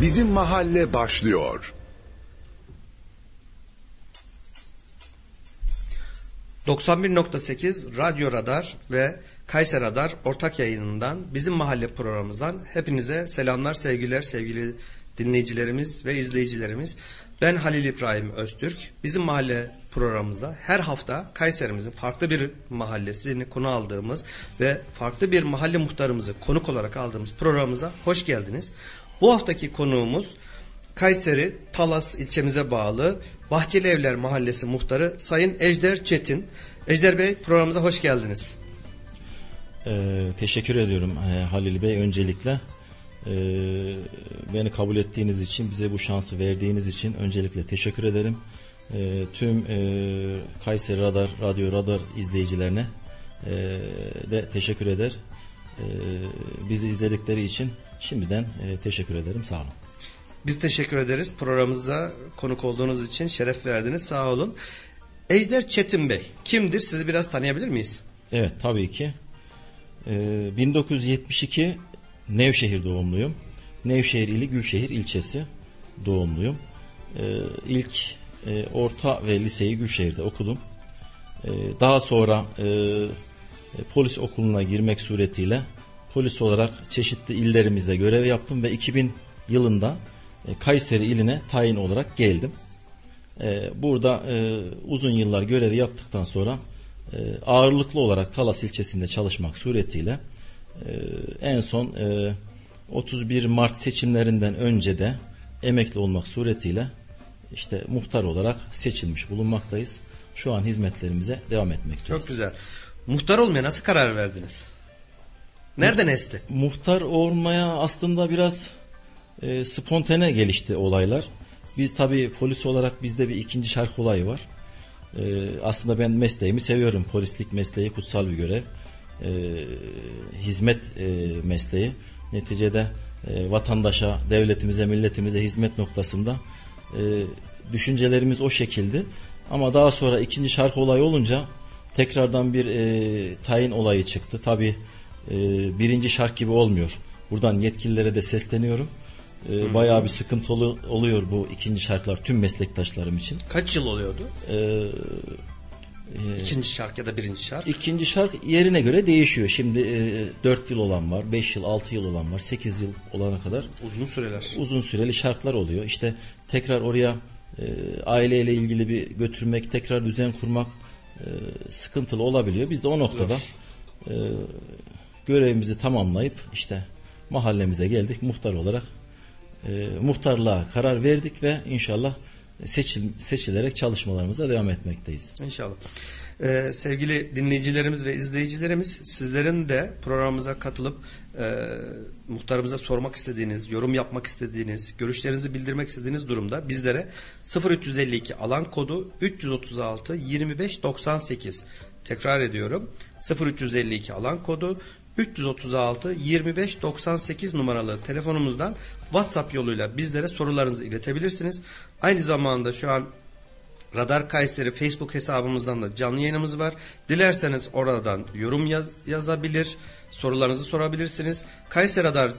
Bizim Mahalle başlıyor. 91.8 Radyo Radar ve Kayser Radar ortak yayınından bizim mahalle programımızdan hepinize selamlar, sevgiler, sevgili dinleyicilerimiz ve izleyicilerimiz. Ben Halil İbrahim Öztürk. Bizim mahalle programımızda her hafta Kayserimizin farklı bir mahallesini konu aldığımız ve farklı bir mahalle muhtarımızı konuk olarak aldığımız programımıza hoş geldiniz. Bu haftaki konuğumuz Kayseri Talas ilçemize bağlı Bahçeli Evler Mahallesi muhtarı Sayın Ejder Çetin. Ejder Bey programımıza hoş geldiniz. Ee, teşekkür ediyorum e, Halil Bey öncelikle. E, beni kabul ettiğiniz için, bize bu şansı verdiğiniz için öncelikle teşekkür ederim. E, tüm e, Kayseri Radar, Radyo Radar izleyicilerine e, de teşekkür eder. E, bizi izledikleri için şimdiden e, teşekkür ederim. Sağ olun. Biz teşekkür ederiz. Programımıza konuk olduğunuz için şeref verdiniz. Sağ olun. Ejder Çetin Bey kimdir? Sizi biraz tanıyabilir miyiz? Evet tabii ki. Ee, 1972 Nevşehir doğumluyum. Nevşehir ili Gülşehir ilçesi doğumluyum. Ee, ilk e, orta ve liseyi Gülşehir'de okudum. Ee, daha sonra e, polis okuluna girmek suretiyle polis olarak çeşitli illerimizde görev yaptım ve 2000 yılında e, Kayseri iline tayin olarak geldim. E, burada e, uzun yıllar görevi yaptıktan sonra ağırlıklı olarak Talas ilçesinde çalışmak suretiyle en son 31 Mart seçimlerinden önce de emekli olmak suretiyle işte muhtar olarak seçilmiş bulunmaktayız. Şu an hizmetlerimize devam etmekteyiz. Çok güzel. Muhtar olmaya nasıl karar verdiniz? Nereden esti? Muhtar olmaya aslında biraz e, spontane gelişti olaylar. Biz tabii polis olarak bizde bir ikinci şark olayı var. E, aslında ben mesleğimi seviyorum. Polislik mesleği kutsal bir görev. E, hizmet e, mesleği. Neticede e, vatandaşa, devletimize, milletimize hizmet noktasında e, düşüncelerimiz o şekilde. Ama daha sonra ikinci şark olayı olunca tekrardan bir e, tayin olayı çıktı. Tabii e, birinci şark gibi olmuyor. Buradan yetkililere de sesleniyorum e, bayağı bir sıkıntılı oluyor bu ikinci şarkılar tüm meslektaşlarım için. Kaç yıl oluyordu? E, e, ikinci şark ya da birinci şark? İkinci şark yerine göre değişiyor. Şimdi e, 4 yıl olan var, 5 yıl, 6 yıl olan var, 8 yıl olana kadar. Uzun süreler. Uzun süreli şarklar oluyor. İşte tekrar oraya e, aileyle ilgili bir götürmek, tekrar düzen kurmak e, sıkıntılı olabiliyor. Biz de o noktada e, görevimizi tamamlayıp işte mahallemize geldik muhtar olarak e, muhtarlığa karar verdik ve inşallah seçil, seçilerek çalışmalarımıza devam etmekteyiz. İnşallah. Ee, sevgili dinleyicilerimiz ve izleyicilerimiz sizlerin de programımıza katılıp e, muhtarımıza sormak istediğiniz, yorum yapmak istediğiniz, görüşlerinizi bildirmek istediğiniz durumda bizlere 0352 alan kodu 336 25 98 tekrar ediyorum 0352 alan kodu 336 25 98 numaralı telefonumuzdan WhatsApp yoluyla bizlere sorularınızı iletebilirsiniz. Aynı zamanda şu an Radar Kayseri Facebook hesabımızdan da canlı yayınımız var. Dilerseniz oradan yorum yaz, yazabilir, sorularınızı sorabilirsiniz. Kayseri Radar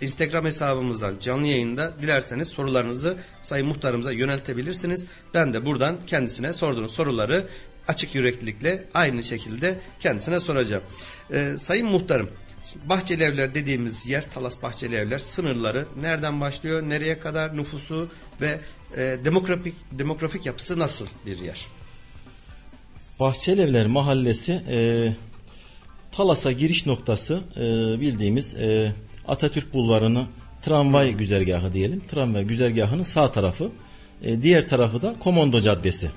Instagram hesabımızdan canlı yayında dilerseniz sorularınızı Sayın Muhtarımıza yöneltebilirsiniz. Ben de buradan kendisine sorduğunuz soruları açık yüreklilikle aynı şekilde kendisine soracağım. Ee, Sayın Muhtarım, Bahçeli Evler dediğimiz yer Talas Bahçeli Evler sınırları nereden başlıyor, nereye kadar nüfusu ve e, demografik demografik yapısı nasıl bir yer? Bahçeli Evler Mahallesi e, Talas'a giriş noktası e, bildiğimiz e, Atatürk Bulvarı'nı tramvay güzergahı diyelim. Tramvay güzergahının sağ tarafı. E, diğer tarafı da Komando Caddesi.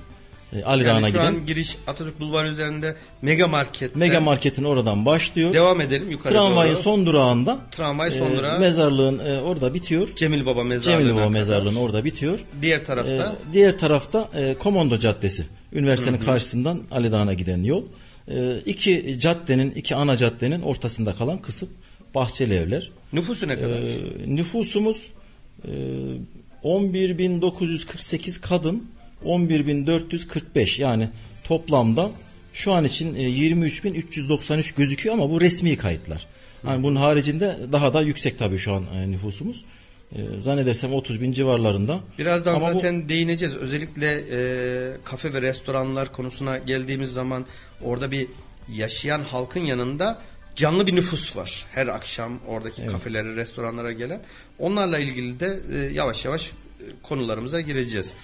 E, Ali yani Dağı'na giden. an giriş Atatürk Bulvarı üzerinde Mega Market. Mega Market'in oradan başlıyor. Devam edelim yukarı Tramvayın doğru. son durağında. Tramvay son e, durağı. Mezarlığın e, orada bitiyor. Cemil Baba mezarlığı. Cemil Baba mezarlığın orada bitiyor. Diğer tarafta. E, diğer tarafta e, Komando Caddesi. Üniversitenin Hı-hı. karşısından Ali Dağı'na giden yol. E, iki caddenin, iki ana caddenin ortasında kalan kısım Bahçeli Evler. Nüfusu ne kadar? E, nüfusumuz e, 11.948 kadın 11.445 yani toplamda şu an için 23.393 e, gözüküyor ama bu resmi kayıtlar. Yani bunun haricinde daha da yüksek tabii şu an e, nüfusumuz. E, zannedersem 30 bin civarlarında. Birazdan Ama bu- zaten değineceğiz. Özellikle e, kafe ve restoranlar konusuna geldiğimiz zaman orada bir yaşayan halkın yanında canlı bir nüfus var. Her akşam oradaki kafelere, restoranlara gelen. Onlarla ilgili de e, yavaş yavaş konularımıza gireceğiz.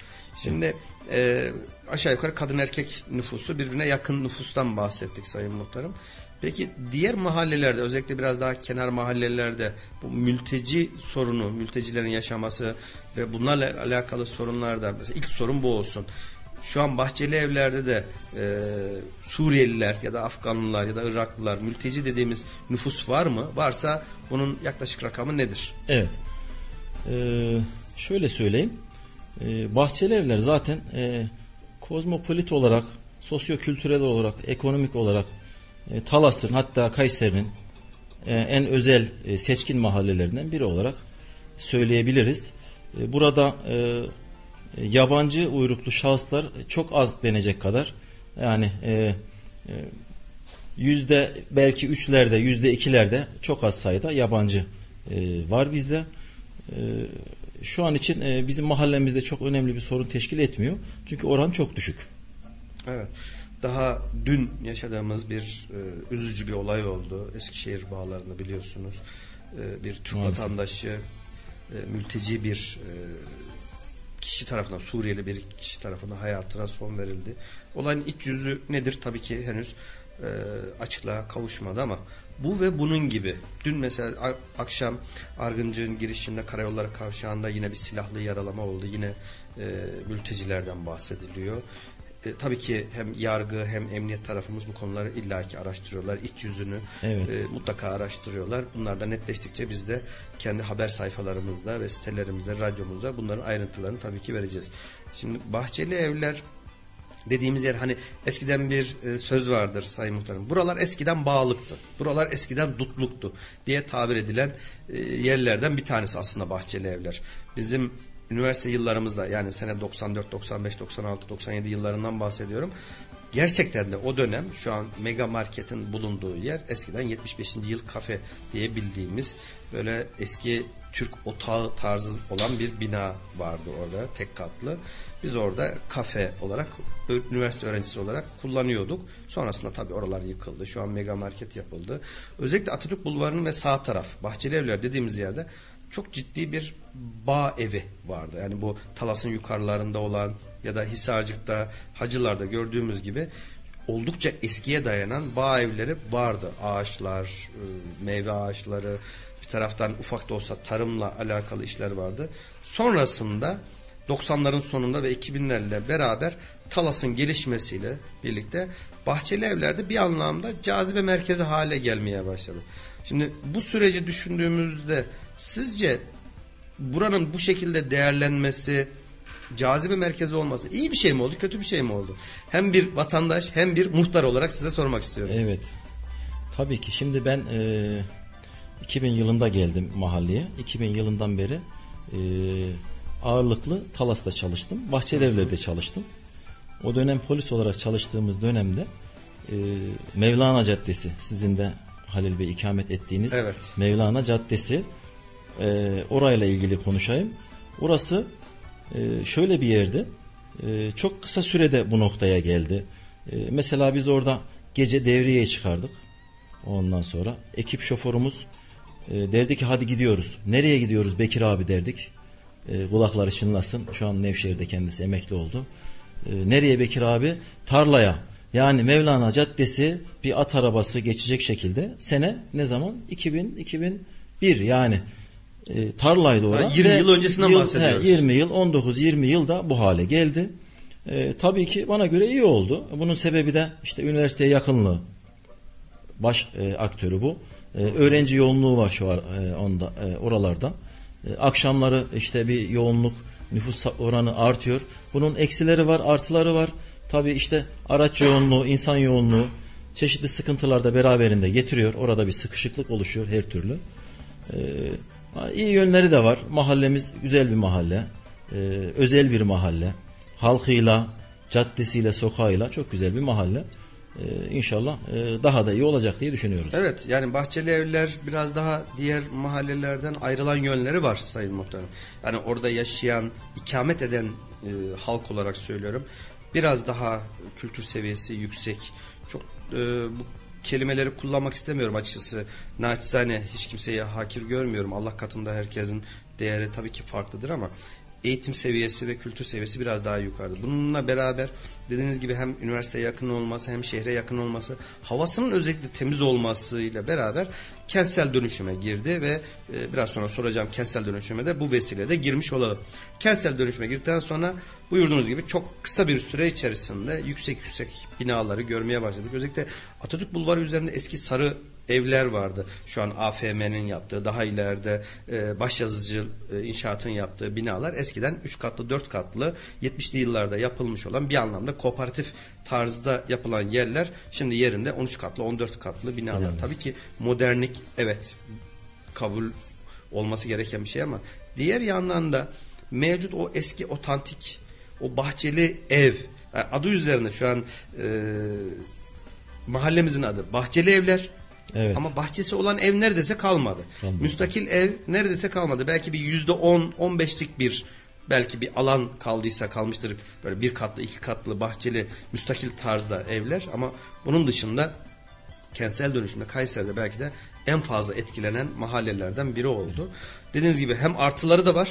Şimdi e, aşağı yukarı kadın erkek nüfusu birbirine yakın nüfustan bahsettik Sayın Muhtarım. Peki diğer mahallelerde özellikle biraz daha kenar mahallelerde bu mülteci sorunu, mültecilerin yaşaması ve bunlarla alakalı sorunlarda mesela ilk sorun bu olsun. Şu an bahçeli evlerde de e, Suriyeliler ya da Afganlılar ya da Iraklılar mülteci dediğimiz nüfus var mı? Varsa bunun yaklaşık rakamı nedir? Evet. Ee, şöyle söyleyeyim. Ee, bahçeli evler zaten e, kozmopolit olarak, sosyokültürel olarak, ekonomik olarak e, Talas'ın hatta Kayseri'nin e, en özel e, seçkin mahallelerinden biri olarak söyleyebiliriz. E, burada e, e, yabancı uyruklu şahıslar çok az denecek kadar yani e, e, yüzde belki üçlerde yüzde ikilerde çok az sayıda yabancı e, var bizde. E, şu an için e, bizim mahallemizde çok önemli bir sorun teşkil etmiyor. Çünkü oran çok düşük. Evet. Daha dün yaşadığımız bir e, üzücü bir olay oldu. Eskişehir bağlarında biliyorsunuz. E, bir Türk Maalesef. vatandaşı e, mülteci bir e, kişi tarafından Suriyeli bir kişi tarafından hayatına son verildi. Olayın iç yüzü nedir? Tabii ki henüz e, açıklığa kavuşmadı ama bu ve bunun gibi. Dün mesela akşam Argıncık'ın girişinde Karayolları Kavşağı'nda yine bir silahlı yaralama oldu. Yine e, mültecilerden bahsediliyor. E, tabii ki hem yargı hem emniyet tarafımız bu konuları illaki araştırıyorlar. İç yüzünü Evet. e, mutlaka araştırıyorlar. Bunlar da netleştikçe biz de kendi haber sayfalarımızda ve sitelerimizde, radyomuzda bunların ayrıntılarını tabii ki vereceğiz. Şimdi bahçeli evler dediğimiz yer hani eskiden bir e, söz vardır Sayın Muhtarım. Buralar eskiden bağlıktı. Buralar eskiden dutluktu diye tabir edilen e, yerlerden bir tanesi aslında bahçeli evler. Bizim üniversite yıllarımızda yani sene 94, 95, 96, 97 yıllarından bahsediyorum. Gerçekten de o dönem şu an mega marketin bulunduğu yer eskiden 75. yıl kafe diye bildiğimiz böyle eski Türk otağı tarzı olan bir bina vardı orada tek katlı. Biz orada kafe olarak üniversite öğrencisi olarak kullanıyorduk. Sonrasında tabii oralar yıkıldı. Şu an mega market yapıldı. Özellikle Atatürk Bulvarı'nın ve sağ taraf Bahçeli Evler dediğimiz yerde çok ciddi bir bağ evi vardı. Yani bu Talas'ın yukarılarında olan ya da Hisarcık'ta, Hacılar'da gördüğümüz gibi oldukça eskiye dayanan bağ evleri vardı. Ağaçlar, e, meyve ağaçları, taraftan ufak da olsa tarımla alakalı işler vardı. Sonrasında 90'ların sonunda ve 2000'lerle beraber Talas'ın gelişmesiyle birlikte bahçeli evlerde bir anlamda cazibe merkezi hale gelmeye başladı. Şimdi bu süreci düşündüğümüzde sizce buranın bu şekilde değerlenmesi, cazibe merkezi olması iyi bir şey mi oldu, kötü bir şey mi oldu? Hem bir vatandaş hem bir muhtar olarak size sormak istiyorum. Evet. Tabii ki. Şimdi ben e, 2000 yılında geldim mahalleye. 2000 yılından beri e, ağırlıklı Talas'ta çalıştım. Bahçeli Evler'de çalıştım. O dönem polis olarak çalıştığımız dönemde e, Mevlana Caddesi sizin de Halil Bey ikamet ettiğiniz Evet. Mevlana Caddesi e, orayla ilgili konuşayım. Orası e, şöyle bir yerde e, çok kısa sürede bu noktaya geldi. E, mesela biz orada gece devriyeye çıkardık. Ondan sonra ekip şoförümüz e, derdi ki hadi gidiyoruz. Nereye gidiyoruz Bekir abi derdik. E, kulakları çınlasın. Şu an Nevşehir'de kendisi emekli oldu. E, nereye Bekir abi? Tarlaya. Yani Mevlana Caddesi bir at arabası geçecek şekilde sene ne zaman? 2000 2001 yani e, tarlaydı orada. Ha, 20 Ve yıl öncesinden yıl- bahsediyoruz. he, 20 yıl 19-20 yılda bu hale geldi. E, tabii ki bana göre iyi oldu. Bunun sebebi de işte üniversiteye yakınlığı. Baş e, aktörü bu. E, öğrenci yoğunluğu var şu ar- e, onda e, oralarda. E, akşamları işte bir yoğunluk nüfus oranı artıyor. Bunun eksileri var, artıları var. Tabii işte araç yoğunluğu, insan yoğunluğu çeşitli sıkıntılar da beraberinde getiriyor. Orada bir sıkışıklık oluşuyor her türlü. Ee, iyi yönleri de var. Mahallemiz güzel bir mahalle. Ee, özel bir mahalle. Halkıyla, caddesiyle, sokağıyla çok güzel bir mahalle. E, inşallah daha da iyi olacak diye düşünüyoruz. Evet yani bahçeli evler biraz daha diğer mahallelerden ayrılan yönleri var Sayın Muhtarım. Yani orada yaşayan, ikamet eden e, halk olarak söylüyorum. Biraz daha kültür seviyesi yüksek. Çok e, bu kelimeleri kullanmak istemiyorum açıkçası. Naçizane hiç kimseye hakir görmüyorum. Allah katında herkesin değeri tabii ki farklıdır ama eğitim seviyesi ve kültür seviyesi biraz daha yukarıda. Bununla beraber dediğiniz gibi hem üniversiteye yakın olması hem şehre yakın olması, havasının özellikle temiz olmasıyla beraber kentsel dönüşüme girdi ve e, biraz sonra soracağım kentsel dönüşüme de bu vesileyle girmiş olalım. Kentsel dönüşüme girdikten sonra buyurduğunuz gibi çok kısa bir süre içerisinde yüksek yüksek binaları görmeye başladık. Özellikle Atatürk Bulvarı üzerinde eski sarı evler vardı. Şu an AFM'nin yaptığı, daha ileride e, başyazıcı e, inşaatın yaptığı binalar eskiden 3 katlı, 4 katlı 70'li yıllarda yapılmış olan bir anlamda kooperatif tarzda yapılan yerler şimdi yerinde 13 katlı, 14 katlı binalar. Evet. Tabii ki modernlik evet kabul olması gereken bir şey ama diğer yandan da mevcut o eski otantik o bahçeli ev yani adı üzerine şu an e, mahallemizin adı bahçeli evler Evet. ama bahçesi olan ev neredeyse kalmadı. Kalmadı. Müstakil ev neredeyse kalmadı. Belki bir yüzde on, on beşlik bir belki bir alan kaldıysa kalmıştır. Böyle bir katlı, iki katlı, bahçeli, müstakil tarzda evler. Ama bunun dışında kentsel dönüşümde Kayseri'de belki de en fazla etkilenen mahallelerden biri oldu. Dediğiniz gibi hem artıları da var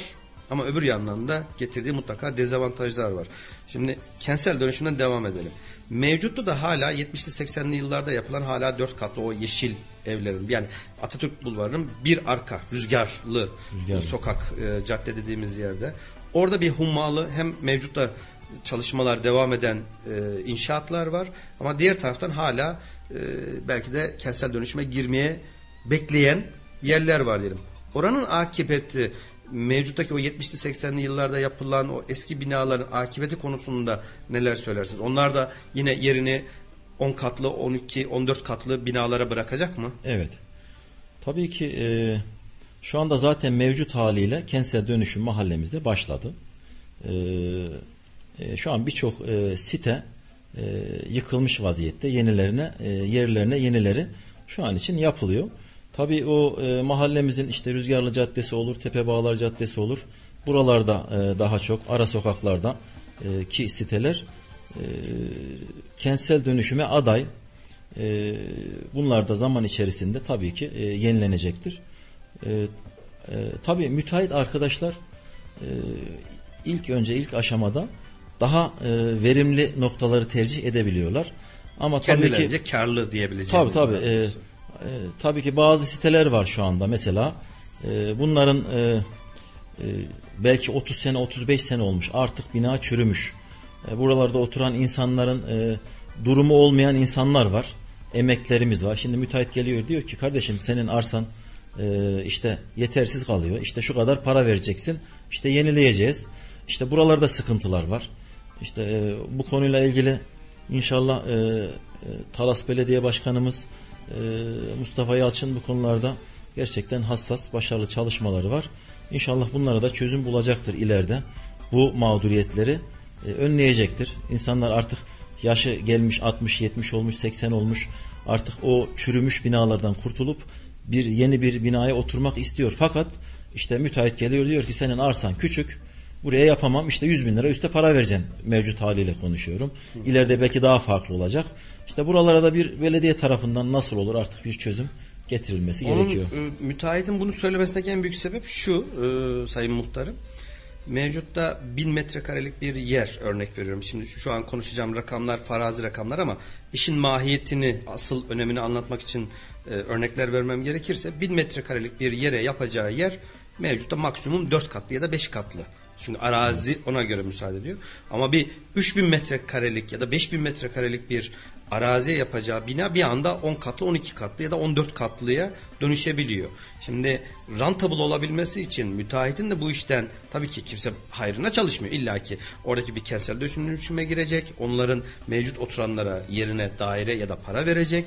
ama öbür yandan da getirdiği mutlaka dezavantajlar var. Şimdi kentsel dönüşümden devam edelim. Mevcutta da hala 70'li 80'li yıllarda yapılan hala dört katlı o yeşil evlerin yani Atatürk Bulvarı'nın bir arka rüzgarlı, Rüzgarlı. sokak e, cadde dediğimiz yerde. Orada bir hummalı hem mevcutta çalışmalar devam eden e, inşaatlar var ama diğer taraftan hala e, belki de kentsel dönüşüme girmeye bekleyen yerler var diyelim. Oranın akıbeti mevcuttaki o 70'li 80'li yıllarda yapılan o eski binaların akıbeti konusunda neler söylersiniz? Onlar da yine yerini 10 katlı, 12, 14 katlı binalara bırakacak mı? Evet. Tabii ki e, şu anda zaten mevcut haliyle kentsel dönüşüm mahallemizde başladı. E, e, şu an birçok e, site e, yıkılmış vaziyette. Yenilerine, e, yerlerine yenileri şu an için yapılıyor. Tabii o e, mahallemizin işte Rüzgarlı Caddesi olur, Tepe Bağlar Caddesi olur. Buralarda e, daha çok ara sokaklarda e, ki siteler e, kentsel dönüşüme aday. E, bunlar da zaman içerisinde tabii ki e, yenilenecektir. E, e, tabii müteahhit arkadaşlar e, ilk önce ilk aşamada daha e, verimli noktaları tercih edebiliyorlar. Ama tabii ki karlı diyebileceğimiz. Tabii tabii. E, e, tabii ki bazı siteler var şu anda mesela. E, bunların e, e, belki 30 sene 35 sene olmuş. Artık bina çürümüş. E, buralarda oturan insanların e, durumu olmayan insanlar var. Emeklerimiz var. Şimdi müteahhit geliyor diyor ki kardeşim senin arsan e, işte yetersiz kalıyor. İşte şu kadar para vereceksin. İşte yenileyeceğiz. İşte buralarda sıkıntılar var. İşte e, bu konuyla ilgili inşallah e, e, Talas Belediye Başkanımız Mustafa Yalçın bu konularda gerçekten hassas, başarılı çalışmaları var. İnşallah bunlara da çözüm bulacaktır ileride. Bu mağduriyetleri e, önleyecektir. İnsanlar artık yaşı gelmiş 60, 70 olmuş, 80 olmuş. Artık o çürümüş binalardan kurtulup bir yeni bir binaya oturmak istiyor. Fakat işte müteahhit geliyor diyor ki senin arsan küçük. Buraya yapamam işte 100 bin lira üste para vereceksin mevcut haliyle konuşuyorum. İleride belki daha farklı olacak. İşte buralara da bir belediye tarafından nasıl olur artık bir çözüm getirilmesi Onun gerekiyor. e, müteahhitin bunu söylemesindeki en büyük sebep şu e, sayın muhtarım. Mevcutta bin metrekarelik bir yer örnek veriyorum. Şimdi şu, şu an konuşacağım rakamlar farazi rakamlar ama işin mahiyetini asıl önemini anlatmak için e, örnekler vermem gerekirse bin metrekarelik bir yere yapacağı yer mevcutta maksimum dört katlı ya da beş katlı. Çünkü arazi ona göre müsaade ediyor. Ama bir 3000 metrekarelik ya da 5000 metrekarelik bir araziye yapacağı bina bir anda 10 katlı, 12 katlı ya da 14 katlıya dönüşebiliyor. Şimdi rentable olabilmesi için müteahhitin de bu işten tabii ki kimse hayrına çalışmıyor. İlla ki oradaki bir kentsel dönüşüme girecek. Onların mevcut oturanlara yerine daire ya da para verecek.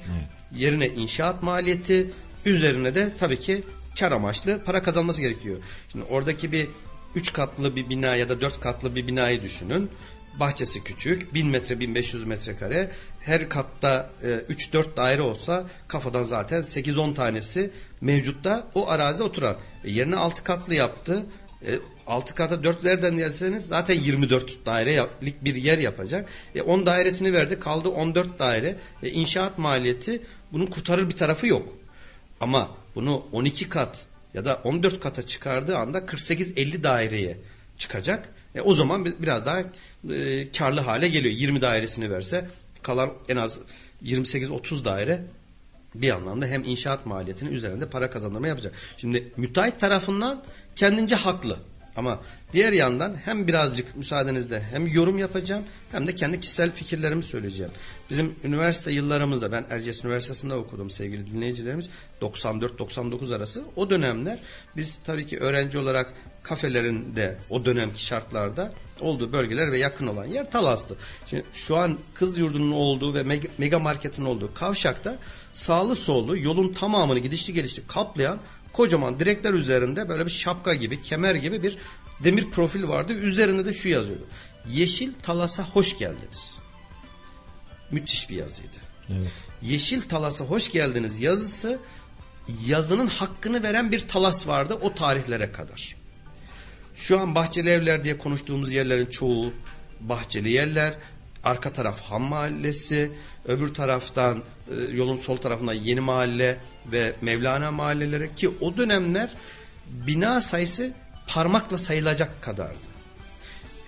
Yerine inşaat maliyeti üzerine de tabii ki kar amaçlı para kazanması gerekiyor. Şimdi oradaki bir 3 katlı bir bina ya da 4 katlı bir binayı düşünün. Bahçesi küçük 1000 metre 1500 metrekare her katta e, 3-4 daire olsa kafadan zaten 8-10 tanesi mevcutta o arazide oturan. E, yerine 6 katlı yaptı. E, 6 kata 4'lerden gelseniz zaten 24 dairelik bir yer yapacak. E, 10 dairesini verdi kaldı 14 daire. E, inşaat maliyeti bunun kurtarır bir tarafı yok. Ama bunu 12 kat ya da 14 kata çıkardığı anda 48-50 daireye çıkacak. E, o zaman biraz daha e, karlı hale geliyor. 20 dairesini verse kalan en az 28-30 daire bir anlamda hem inşaat maliyetinin üzerinde para kazanma yapacak. Şimdi müteahhit tarafından kendince haklı. Ama diğer yandan hem birazcık müsaadenizle hem yorum yapacağım hem de kendi kişisel fikirlerimi söyleyeceğim. Bizim üniversite yıllarımızda ben Erciyes Üniversitesi'nde okudum sevgili dinleyicilerimiz 94-99 arası. O dönemler biz tabii ki öğrenci olarak kafelerinde o dönemki şartlarda olduğu bölgeler ve yakın olan yer Talas'tı. Şimdi şu an kız yurdunun olduğu ve mega, marketin olduğu kavşakta sağlı sollu yolun tamamını gidişli gelişli kaplayan kocaman direkler üzerinde böyle bir şapka gibi, kemer gibi bir demir profil vardı. Üzerinde de şu yazıyordu. Yeşil Talas'a hoş geldiniz. Müthiş bir yazıydı. Evet. Yeşil Talas'a hoş geldiniz yazısı yazının hakkını veren bir talas vardı o tarihlere kadar. Şu an bahçeli evler diye konuştuğumuz yerlerin çoğu bahçeli yerler. Arka taraf Ham Mahallesi, öbür taraftan e, yolun sol tarafında Yeni Mahalle ve Mevlana mahalleleri ki o dönemler bina sayısı parmakla sayılacak kadardı.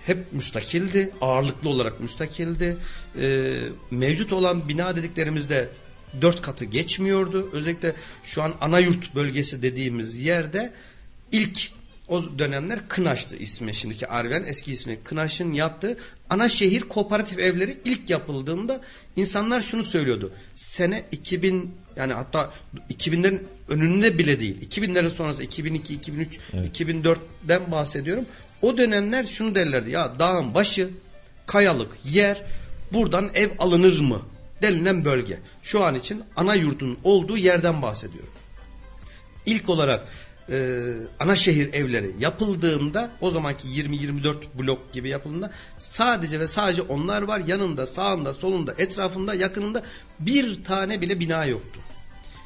Hep müstakildi, ağırlıklı olarak müstakildi. E, mevcut olan bina dediklerimizde dört katı geçmiyordu. Özellikle şu an ana yurt bölgesi dediğimiz yerde ilk o dönemler Kınaş'tı ismi şimdiki Arven eski ismi Kınaş'ın yaptığı ana şehir kooperatif evleri ilk yapıldığında insanlar şunu söylüyordu. Sene 2000 yani hatta 2000'lerin önünde bile değil. 2000'lerin sonrası 2002, 2003, evet. 2004'den bahsediyorum. O dönemler şunu derlerdi ya dağın başı kayalık yer buradan ev alınır mı denilen bölge. Şu an için ana yurdun olduğu yerden bahsediyorum. İlk olarak e, ana şehir evleri yapıldığında o zamanki 20-24 blok gibi yapıldığında sadece ve sadece onlar var. Yanında, sağında, solunda, etrafında, yakınında bir tane bile bina yoktu.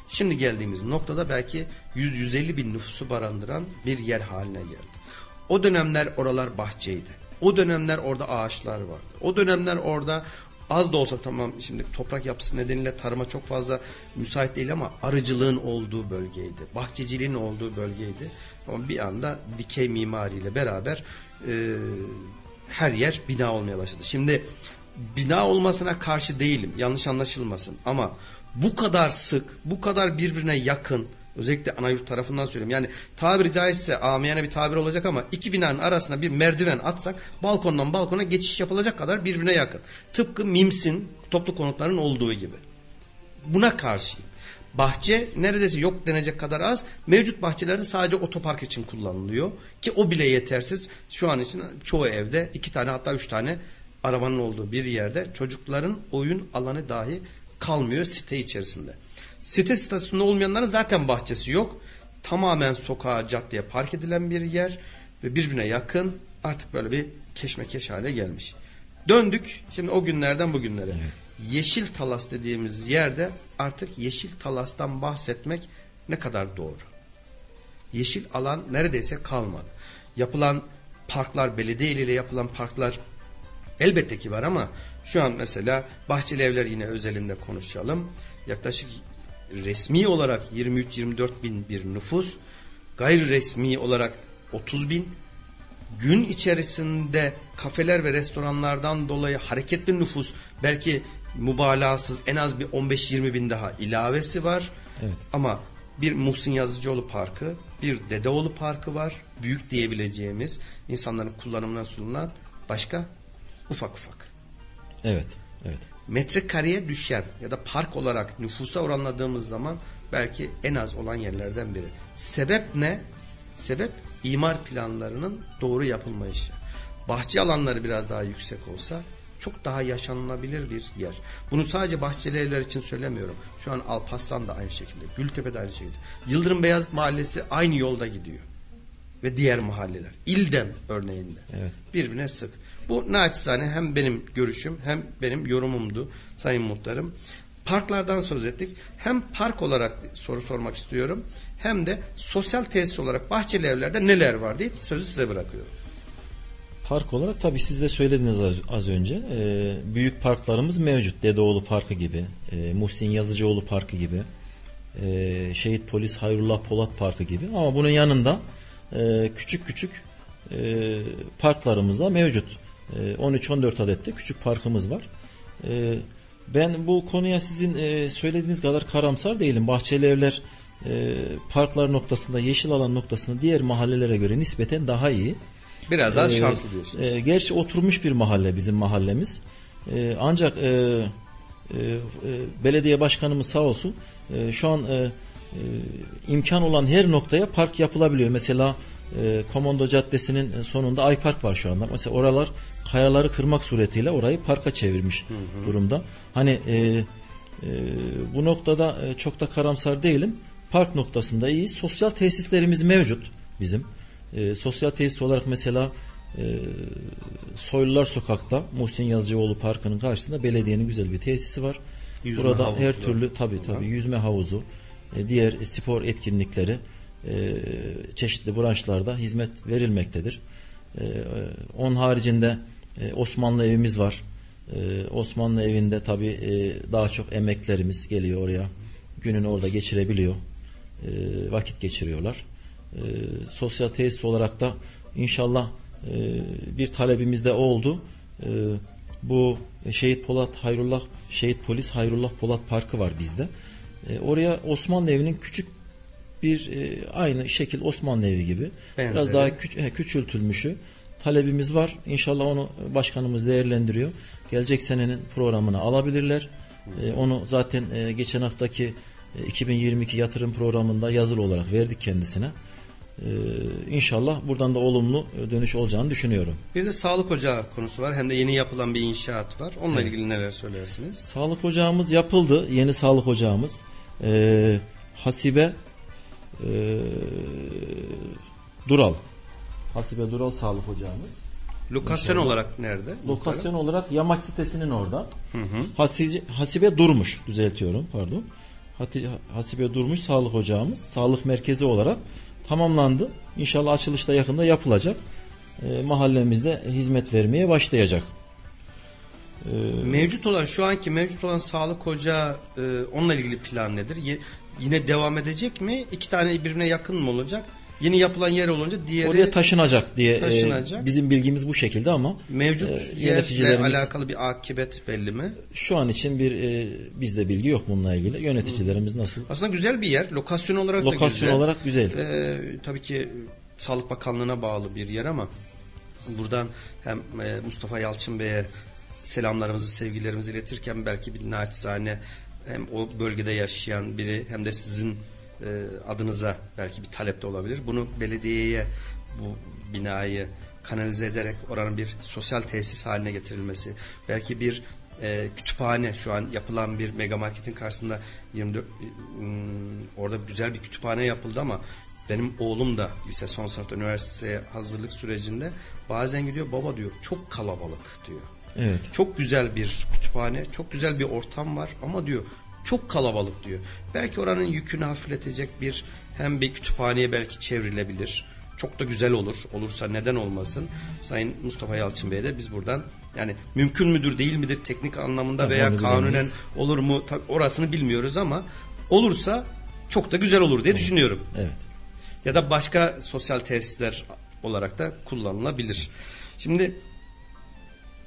Şimdi geldiğimiz noktada belki 100-150 bin nüfusu barındıran bir yer haline geldi. O dönemler oralar bahçeydi. O dönemler orada ağaçlar vardı. O dönemler orada az da olsa tamam şimdi toprak yapısı nedeniyle tarıma çok fazla müsait değil ama arıcılığın olduğu bölgeydi. Bahçeciliğin olduğu bölgeydi. Ama bir anda dikey mimariyle beraber e, her yer bina olmaya başladı. Şimdi bina olmasına karşı değilim yanlış anlaşılmasın ama bu kadar sık bu kadar birbirine yakın Özellikle Anayurt tarafından söylüyorum. Yani tabiri caizse amiyane bir tabir olacak ama iki binanın arasına bir merdiven atsak balkondan balkona geçiş yapılacak kadar birbirine yakın. Tıpkı MIMS'in toplu konutların olduğu gibi. Buna karşıyım. Bahçe neredeyse yok denecek kadar az. Mevcut bahçelerde sadece otopark için kullanılıyor. Ki o bile yetersiz. Şu an için çoğu evde iki tane hatta üç tane arabanın olduğu bir yerde çocukların oyun alanı dahi kalmıyor site içerisinde. Site statüsünde olmayanların zaten bahçesi yok. Tamamen sokağa, caddeye park edilen bir yer ve birbirine yakın artık böyle bir keşmekeş hale gelmiş. Döndük şimdi o günlerden bugünlere. Evet. Yeşil Talas dediğimiz yerde artık Yeşil Talas'tan bahsetmek ne kadar doğru. Yeşil alan neredeyse kalmadı. Yapılan parklar, belediye ile yapılan parklar elbette ki var ama şu an mesela Bahçeli Evler yine özelinde konuşalım. Yaklaşık resmi olarak 23-24 bin bir nüfus, gayri resmi olarak 30 bin, gün içerisinde kafeler ve restoranlardan dolayı hareketli nüfus belki mübalağasız en az bir 15-20 bin daha ilavesi var. Evet. Ama bir Muhsin Yazıcıoğlu Parkı, bir Dedeoğlu Parkı var. Büyük diyebileceğimiz insanların kullanımına sunulan başka ufak ufak. Evet, evet metrekareye düşen ya da park olarak nüfusa oranladığımız zaman belki en az olan yerlerden biri. Sebep ne? Sebep imar planlarının doğru yapılmayışı. Bahçe alanları biraz daha yüksek olsa çok daha yaşanılabilir bir yer. Bunu sadece bahçeli evler için söylemiyorum. Şu an Alpaslan da aynı şekilde. Gültepe de aynı şekilde. Yıldırım Beyaz Mahallesi aynı yolda gidiyor. ve diğer mahalleler. İldem örneğinde. Evet. Birbirine sık. Bu naçizane hem benim görüşüm hem benim yorumumdu Sayın Muhtarım. Parklardan söz ettik. Hem park olarak soru sormak istiyorum hem de sosyal tesis olarak bahçeli evlerde neler var deyip sözü size bırakıyorum. Park olarak tabii siz de söylediniz az, az önce. Ee, büyük parklarımız mevcut. Dedeoğlu Parkı gibi, e, Muhsin Yazıcıoğlu Parkı gibi, e, Şehit Polis Hayrullah Polat Parkı gibi. Ama bunun yanında e, küçük küçük e, parklarımız da mevcut. E, 13-14 adette küçük parkımız var. E, ben bu konuya sizin e, söylediğiniz kadar karamsar değilim. Bahçeli evler e, parklar noktasında, yeşil alan noktasında diğer mahallelere göre nispeten daha iyi. Biraz daha Ee, şanslı diyorsunuz. e, gerçi oturmuş bir mahalle bizim mahallemiz. Ancak belediye başkanımız sağ olsun şu an imkan olan her noktaya park yapılabiliyor. Mesela e, Komando Caddesi'nin sonunda Ay Park var şu anda. Mesela oralar kayaları kırmak suretiyle orayı parka çevirmiş durumda. Hani e, e, bu noktada e, çok da karamsar değilim. Park noktasında iyi. Sosyal tesislerimiz mevcut bizim. E, sosyal tesis olarak mesela e, Soylular Sokak'ta Muhsin Yazıcıoğlu Parkı'nın karşısında belediyenin güzel bir tesisi var. Yüzme Burada her türlü tabi tabi yüzme havuzu, e, diğer spor etkinlikleri e, çeşitli branşlarda hizmet verilmektedir. E, e, onun haricinde e, Osmanlı evimiz var. E, Osmanlı evinde tabi e, daha çok emeklerimiz geliyor oraya. Gününü orada geçirebiliyor. Vakit geçiriyorlar. Sosyal tesis olarak da inşallah e, bir talebimiz de oldu. Bu Şehit Polat Hayrullah Şehit Polis Hayrullah Polat Parkı var bizde. Oraya Osmanlı evinin küçük bir e, aynı şekil Osmanlı evi gibi Benzeri. biraz daha küç, he, küçültülmüşü talebimiz var. İnşallah onu başkanımız değerlendiriyor. Gelecek senenin programına alabilirler. E, onu zaten e, geçen haftaki e, 2022 yatırım programında yazılı olarak verdik kendisine. E, inşallah buradan da olumlu e, dönüş olacağını düşünüyorum. Bir de sağlık ocağı konusu var. Hem de yeni yapılan bir inşaat var. Onunla ilgili neler söylersiniz? Sağlık ocağımız yapıldı. Yeni sağlık ocağımız. Ee, Hasibe ee, Dural. Hasibe Dural sağlık ocağımız. Lokasyon olarak nerede? Lokasyon olarak Yamaç sitesinin orada. Hasibe, Hasibe Durmuş düzeltiyorum pardon. Hasibe Durmuş sağlık ocağımız sağlık merkezi olarak tamamlandı. İnşallah açılışta yakında yapılacak. Ee, mahallemizde hizmet vermeye başlayacak. Mevcut olan şu anki mevcut olan sağlık ocağı e, onunla ilgili plan nedir? Ye- yine devam edecek mi? İki tane birbirine yakın mı olacak? Yeni yapılan yer olunca diğeri Oraya taşınacak diye e, Taşınacak. bizim bilgimiz bu şekilde ama mevcut e, yöneticilerimiz alakalı bir akibet belli mi? şu an için bir e, bizde bilgi yok bununla ilgili. Yöneticilerimiz nasıl? Aslında güzel bir yer. Lokasyon olarak da Lokasyon güzel. olarak güzel. Ee, tabii ki Sağlık Bakanlığı'na bağlı bir yer ama buradan hem e, Mustafa Yalçın Bey'e selamlarımızı, sevgilerimizi iletirken belki bir naçizane hem o bölgede yaşayan biri hem de sizin e, adınıza belki bir talep de olabilir. Bunu belediyeye bu binayı kanalize ederek oranın bir sosyal tesis haline getirilmesi, belki bir e, kütüphane şu an yapılan bir mega marketin karşısında 24 hmm, orada güzel bir kütüphane yapıldı ama benim oğlum da lise son sınıfta üniversiteye hazırlık sürecinde bazen gidiyor baba diyor çok kalabalık diyor. Evet. Çok güzel bir kütüphane, çok güzel bir ortam var ama diyor çok kalabalık diyor. Belki oranın yükünü hafifletecek bir hem bir kütüphaneye belki çevrilebilir. Çok da güzel olur. Olursa neden olmasın? Sayın Mustafa Yalçın Bey'e de biz buradan yani mümkün müdür değil midir teknik anlamında Tabii veya kanunen bilemeyiz. olur mu Ta- orasını bilmiyoruz ama olursa çok da güzel olur diye düşünüyorum. Evet. Ya da başka sosyal tesisler olarak da kullanılabilir. Şimdi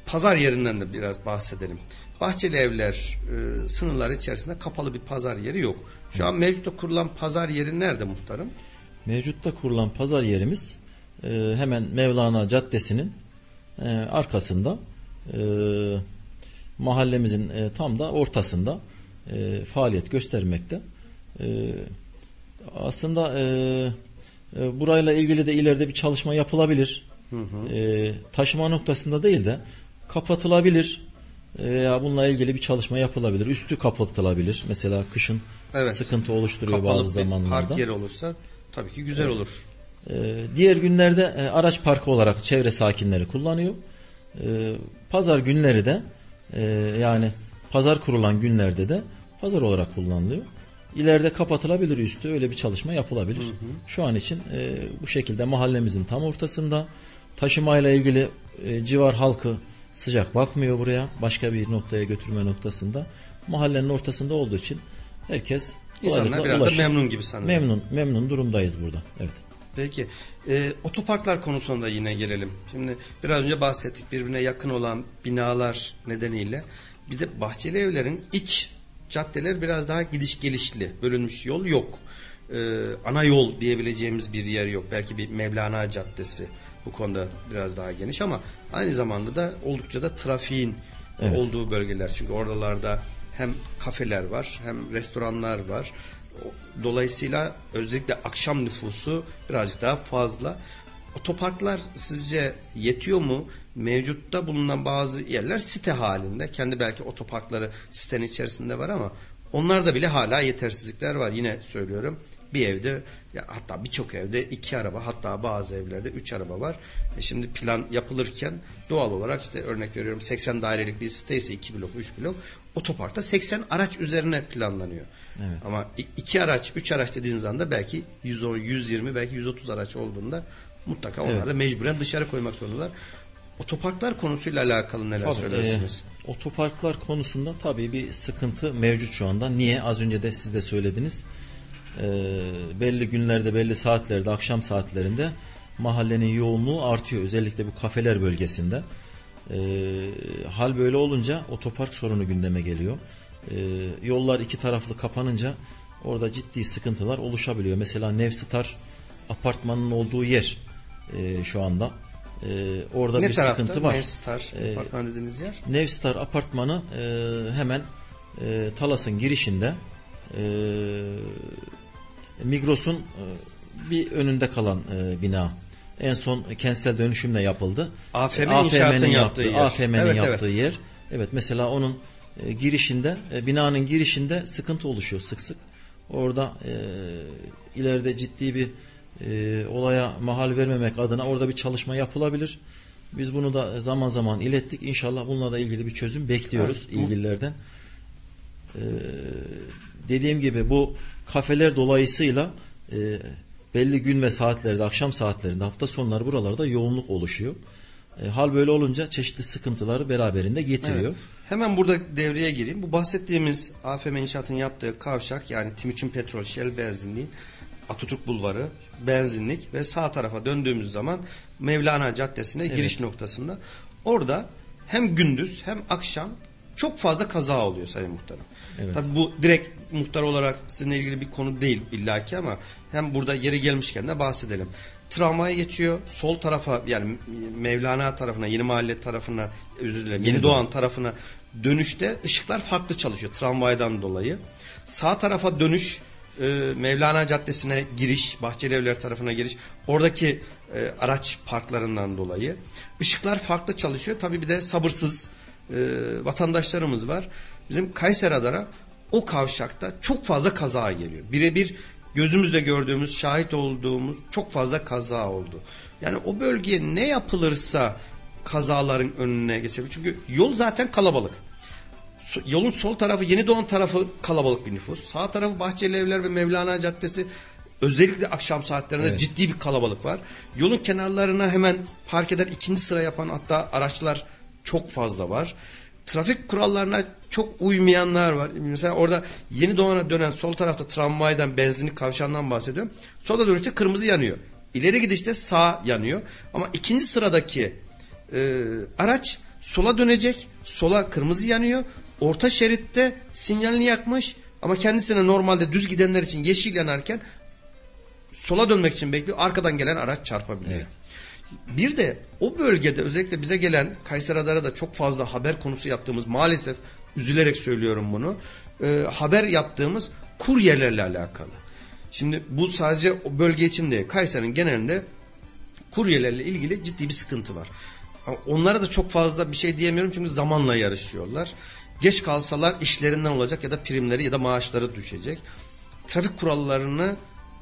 pazar yerinden de biraz bahsedelim. Bahçeli evler e, sınırlar içerisinde kapalı bir pazar yeri yok. Şu an mevcutta kurulan pazar yeri nerede muhtarım? Mevcutta kurulan pazar yerimiz e, hemen Mevlana Caddesi'nin e, arkasında e, mahallemizin e, tam da ortasında e, faaliyet göstermekte. E, aslında e, e, burayla ilgili de ileride bir çalışma yapılabilir. E, taşıma noktasında değil de kapatılabilir veya bununla ilgili bir çalışma yapılabilir. Üstü kapatılabilir. Mesela kışın Evet. sıkıntı oluşturuyor Kapalı bazı zamanlarda. park yeri olursa tabii ki güzel olur. E, diğer günlerde e, araç parkı olarak çevre sakinleri kullanıyor. E, pazar günleri de e, yani pazar kurulan günlerde de pazar olarak kullanılıyor. İleride kapatılabilir üstü öyle bir çalışma yapılabilir. Şu an için e, bu şekilde mahallemizin tam ortasında taşımayla ilgili e, civar halkı sıcak bakmıyor buraya. Başka bir noktaya götürme noktasında. Mahallenin ortasında olduğu için herkes İnsanlar biraz da ulaşıyor. memnun gibi sanırım. Memnun, memnun durumdayız burada. Evet. Peki e, otoparklar konusunda yine gelelim. Şimdi biraz önce bahsettik birbirine yakın olan binalar nedeniyle bir de bahçeli evlerin iç caddeler biraz daha gidiş gelişli bölünmüş yol yok. E, ana yol diyebileceğimiz bir yer yok. Belki bir Mevlana Caddesi bu konuda biraz daha geniş ama aynı zamanda da oldukça da trafiğin Evet. olduğu bölgeler. Çünkü oralarda hem kafeler var hem restoranlar var. Dolayısıyla özellikle akşam nüfusu birazcık daha fazla. Otoparklar sizce yetiyor mu? Mevcutta bulunan bazı yerler site halinde. Kendi belki otoparkları sitenin içerisinde var ama onlarda bile hala yetersizlikler var. Yine söylüyorum bir evde ya hatta birçok evde iki araba hatta bazı evlerde üç araba var. E şimdi plan yapılırken doğal olarak işte örnek veriyorum 80 dairelik bir site ise 2 blok 3 blok otoparkta 80 araç üzerine planlanıyor. Ama i- iki araç, üç araç dediğiniz anda belki 110, 120 belki 130 araç olduğunda mutlaka onlar Evet. da mecburen dışarı koymak zorundalar. Otoparklar konusuyla alakalı neler Tabii, söylersiniz? e, otoparklar konusunda tabii bir sıkıntı mevcut şu anda. Niye? Az önce de siz de söylediniz. E, belli günlerde, belli saatlerde, akşam saatlerinde mahallenin yoğunluğu artıyor. Özellikle bu kafeler bölgesinde. E, hal böyle olunca otopark sorunu gündeme geliyor. E, yollar iki taraflı kapanınca orada ciddi sıkıntılar oluşabiliyor. Mesela Nevstar apartmanın olduğu yer e, şu anda. E, orada ne bir tarafta? sıkıntı var. Nevstar E, apartman dediğiniz yer? Nevstar apartmanı e, hemen e, Talas'ın girişinde e, Migros'un e, bir önünde kalan e, bina. En son kentsel dönüşümle yapıldı. AFM inşaatın yaptığı yer. AFM'nin Evet, yaptığı evet. yer. Evet mesela onun e, girişinde binanın girişinde sıkıntı oluşuyor sık sık. Orada e, ileride ciddi bir e, olaya mahal vermemek adına orada bir çalışma yapılabilir. Biz bunu da zaman zaman ilettik. İnşallah bununla da ilgili bir çözüm bekliyoruz Evet, ilgililerden. Ee, dediğim gibi bu kafeler dolayısıyla e, belli gün ve saatlerde, akşam saatlerinde, hafta sonları buralarda yoğunluk oluşuyor. E, hal böyle olunca çeşitli sıkıntıları beraberinde getiriyor. Evet. Hemen burada devreye gireyim. Bu bahsettiğimiz AFM İnşaat'ın yaptığı kavşak yani Timuçin Petrol, Shell benzinliğin Atatürk Bulvarı, benzinlik ve sağ tarafa döndüğümüz zaman Mevlana Caddesi'ne giriş noktasında. Orada hem gündüz hem akşam çok fazla kaza oluyor Sayın Muhtarım. Evet. Tabii bu direkt muhtar olarak sizinle ilgili bir konu değil illaki ama hem burada yeri gelmişken de bahsedelim. Tramvay geçiyor. Sol tarafa yani Mevlana tarafına, Yeni Mahalle tarafına, özür dilerim, Yeni, Doğan tarafına dönüşte ışıklar farklı çalışıyor tramvaydan dolayı. Sağ tarafa dönüş e, Mevlana Caddesi'ne giriş, Bahçeli Evler tarafına giriş, oradaki e, araç parklarından dolayı ışıklar farklı çalışıyor. Tabii bir de sabırsız e, vatandaşlarımız var. Bizim Kayseri Adara o kavşakta çok fazla kaza geliyor. Birebir gözümüzle gördüğümüz, şahit olduğumuz çok fazla kaza oldu. Yani o bölgeye ne yapılırsa kazaların önüne geçebilir. Çünkü yol zaten kalabalık. Yolun sol tarafı Yeni Doğan tarafı kalabalık bir nüfus. Sağ tarafı Bahçeli Evler ve Mevlana Caddesi özellikle akşam saatlerinde Evet. ciddi bir kalabalık var. Yolun kenarlarına hemen park eder ikinci sıra yapan hatta araçlar çok fazla var. Trafik kurallarına çok uymayanlar var. Mesela orada Yeni Doğan'a dönen sol tarafta tramvaydan benzinlik kavşağından bahsediyorum. Solda dönüşte kırmızı yanıyor. İleri gidişte sağ yanıyor. Ama ikinci sıradaki e, araç sola dönecek. Sola kırmızı yanıyor. Orta şeritte sinyalini yakmış. Ama kendisine normalde düz gidenler için yeşil yanarken sola dönmek için bekliyor. Arkadan gelen araç çarpabiliyor. Bir de o bölgede özellikle bize gelen Kayseri Adar'a da çok fazla haber konusu yaptığımız maalesef üzülerek söylüyorum bunu. e, haber yaptığımız kuryerlerle alakalı. Şimdi bu sadece o bölge için değil. Kayseri'nin genelinde kuryelerle ilgili ciddi bir sıkıntı var. Onlara da çok fazla bir şey diyemiyorum çünkü zamanla yarışıyorlar. Geç kalsalar işlerinden olacak ya da primleri ya da maaşları düşecek. Trafik kurallarını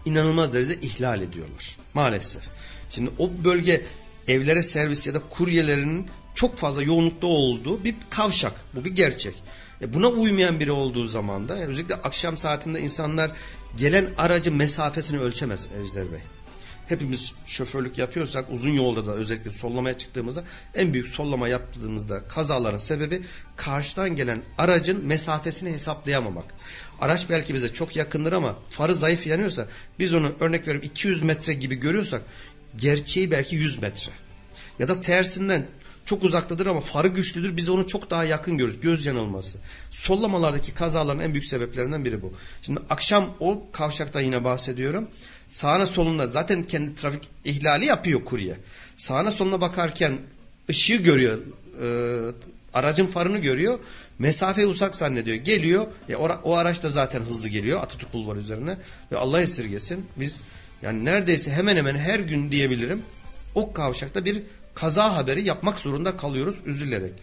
inanılmaz derecede ihlal ediyorlar. Maalesef. Şimdi o bölge evlere servis ya da kuryelerinin çok fazla yoğunlukta olduğu bir kavşak. Bu bir gerçek. E buna uymayan biri olduğu zaman da yani özellikle akşam saatinde insanlar gelen aracı mesafesini ölçemez Ejder Bey. Hepimiz şoförlük yapıyorsak uzun yolda da özellikle sollamaya çıktığımızda en büyük sollama yaptığımızda kazaların sebebi karşıdan gelen aracın mesafesini hesaplayamamak. Araç belki bize çok yakındır ama farı zayıf yanıyorsa biz onu örnek veriyorum 200 metre gibi görüyorsak gerçeği belki 100 metre. Ya da tersinden çok uzaktadır ama farı güçlüdür. Biz onu çok daha yakın görürüz. Göz yanılması. Sollamalardaki kazaların en büyük sebeplerinden biri bu. Şimdi akşam o kavşakta yine bahsediyorum. Sağına soluna zaten kendi trafik ihlali yapıyor kurye. Sağına soluna bakarken ışığı görüyor. E, aracın farını görüyor. Mesafe uzak zannediyor. Geliyor. E, o, o araç da zaten hızlı geliyor. Atatürk Bulvarı üzerine. Ve Allah esirgesin. Biz yani neredeyse hemen hemen her gün diyebilirim. O kavşakta bir kaza haberi yapmak zorunda kalıyoruz üzülerek.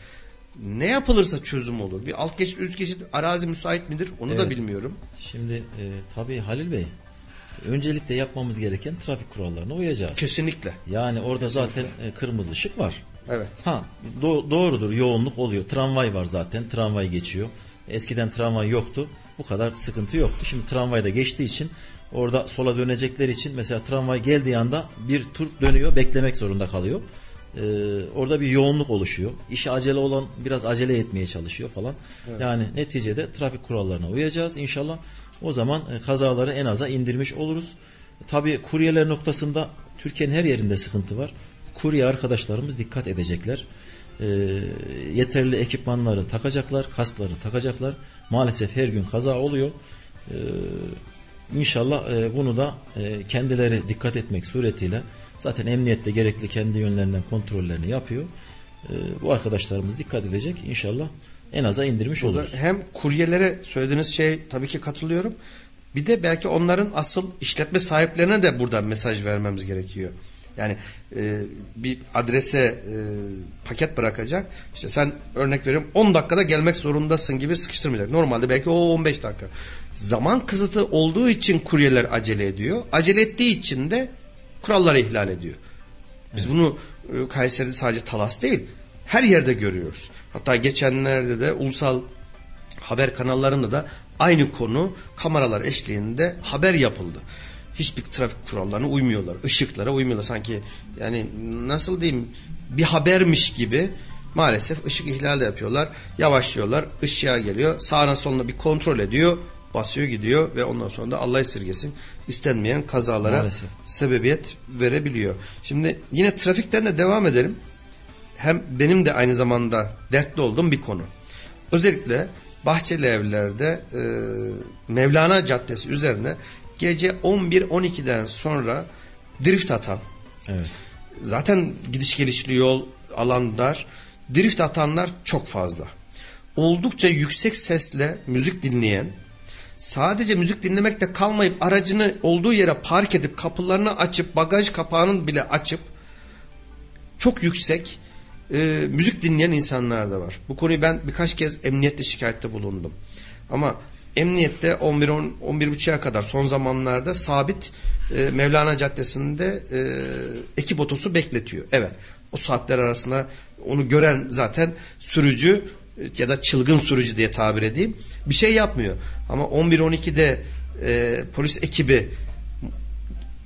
Ne yapılırsa çözüm olur. Bir alt geçit üst geçit arazi müsait midir onu Evet. da bilmiyorum. Şimdi e, tabii Halil Bey öncelikle yapmamız gereken trafik kurallarına uyacağız. Kesinlikle. Yani orada zaten e, kırmızı ışık var. Evet. Ha do- doğrudur yoğunluk oluyor. Tramvay var zaten. Tramvay geçiyor. Eskiden tramvay yoktu. Bu kadar sıkıntı yoktu. Şimdi tramvay da geçtiği için orada sola dönecekler için mesela tramvay geldiği anda bir tur dönüyor beklemek zorunda kalıyor. Ee, orada bir yoğunluk oluşuyor. İşi acele olan biraz acele etmeye çalışıyor falan. Yani neticede trafik kurallarına uyacağız inşallah. O zaman e, kazaları en aza indirmiş oluruz. Tabii kuryeler noktasında Türkiye'nin her yerinde sıkıntı var. Kurye arkadaşlarımız dikkat edecekler. Ee, yeterli ekipmanları takacaklar, kaskları takacaklar. Maalesef her gün kaza oluyor. Ee, İnşallah e, bunu da e, kendileri dikkat etmek suretiyle zaten emniyette gerekli kendi yönlerinden kontrollerini yapıyor. E, bu arkadaşlarımız dikkat edecek. İnşallah en aza indirmiş oluruz. Hem kuryelere söylediğiniz şey tabii ki katılıyorum. Bir de belki onların asıl işletme sahiplerine de buradan mesaj vermemiz gerekiyor. Yani e, bir adrese e, paket bırakacak. İşte sen örnek veriyorum 10 dakikada gelmek zorundasın gibi sıkıştırmayacak. Normalde belki o 15 dakika. Zaman kısıtı olduğu için kuryeler acele ediyor. Acele ettiği için de kuralları ihlal ediyor. Biz bunu e, Kayseri'de sadece Talas değil her yerde görüyoruz. Hatta geçenlerde de ulusal haber kanallarında da aynı konu kameralar eşliğinde haber yapıldı. Hiçbir trafik kurallarına uymuyorlar. Işıklara uymuyorlar. Sanki yani nasıl diyeyim bir habermiş gibi maalesef ışık ihlali de yapıyorlar. Yavaşlıyorlar. ışığa geliyor. Sağına soluna bir kontrol ediyor. Basıyor gidiyor ve ondan sonra da Allah esirgesin istenmeyen kazalara Maalesef. sebebiyet verebiliyor. Şimdi yine trafikten de devam edelim hem benim de aynı zamanda dertli olduğum bir konu. Özellikle Bahçeli Evler'de e, Mevlana Caddesi üzerine gece 11-12'den sonra drift atan Evet. zaten gidiş gelişli yol alan dar drift atanlar çok fazla. Oldukça yüksek sesle müzik dinleyen sadece müzik dinlemekte kalmayıp aracını olduğu yere park edip kapılarını açıp bagaj kapağını bile açıp çok yüksek e, müzik dinleyen insanlar da var. Bu konuyu ben birkaç kez emniyette şikayette bulundum. Ama emniyette 11 10 11.30'a kadar son zamanlarda sabit e, Mevlana Caddesi'nde e, ekip otosu bekletiyor. Evet. O saatler arasında onu gören zaten sürücü ya da çılgın sürücü diye tabir edeyim bir şey yapmıyor. Ama 11-12'de e, polis ekibi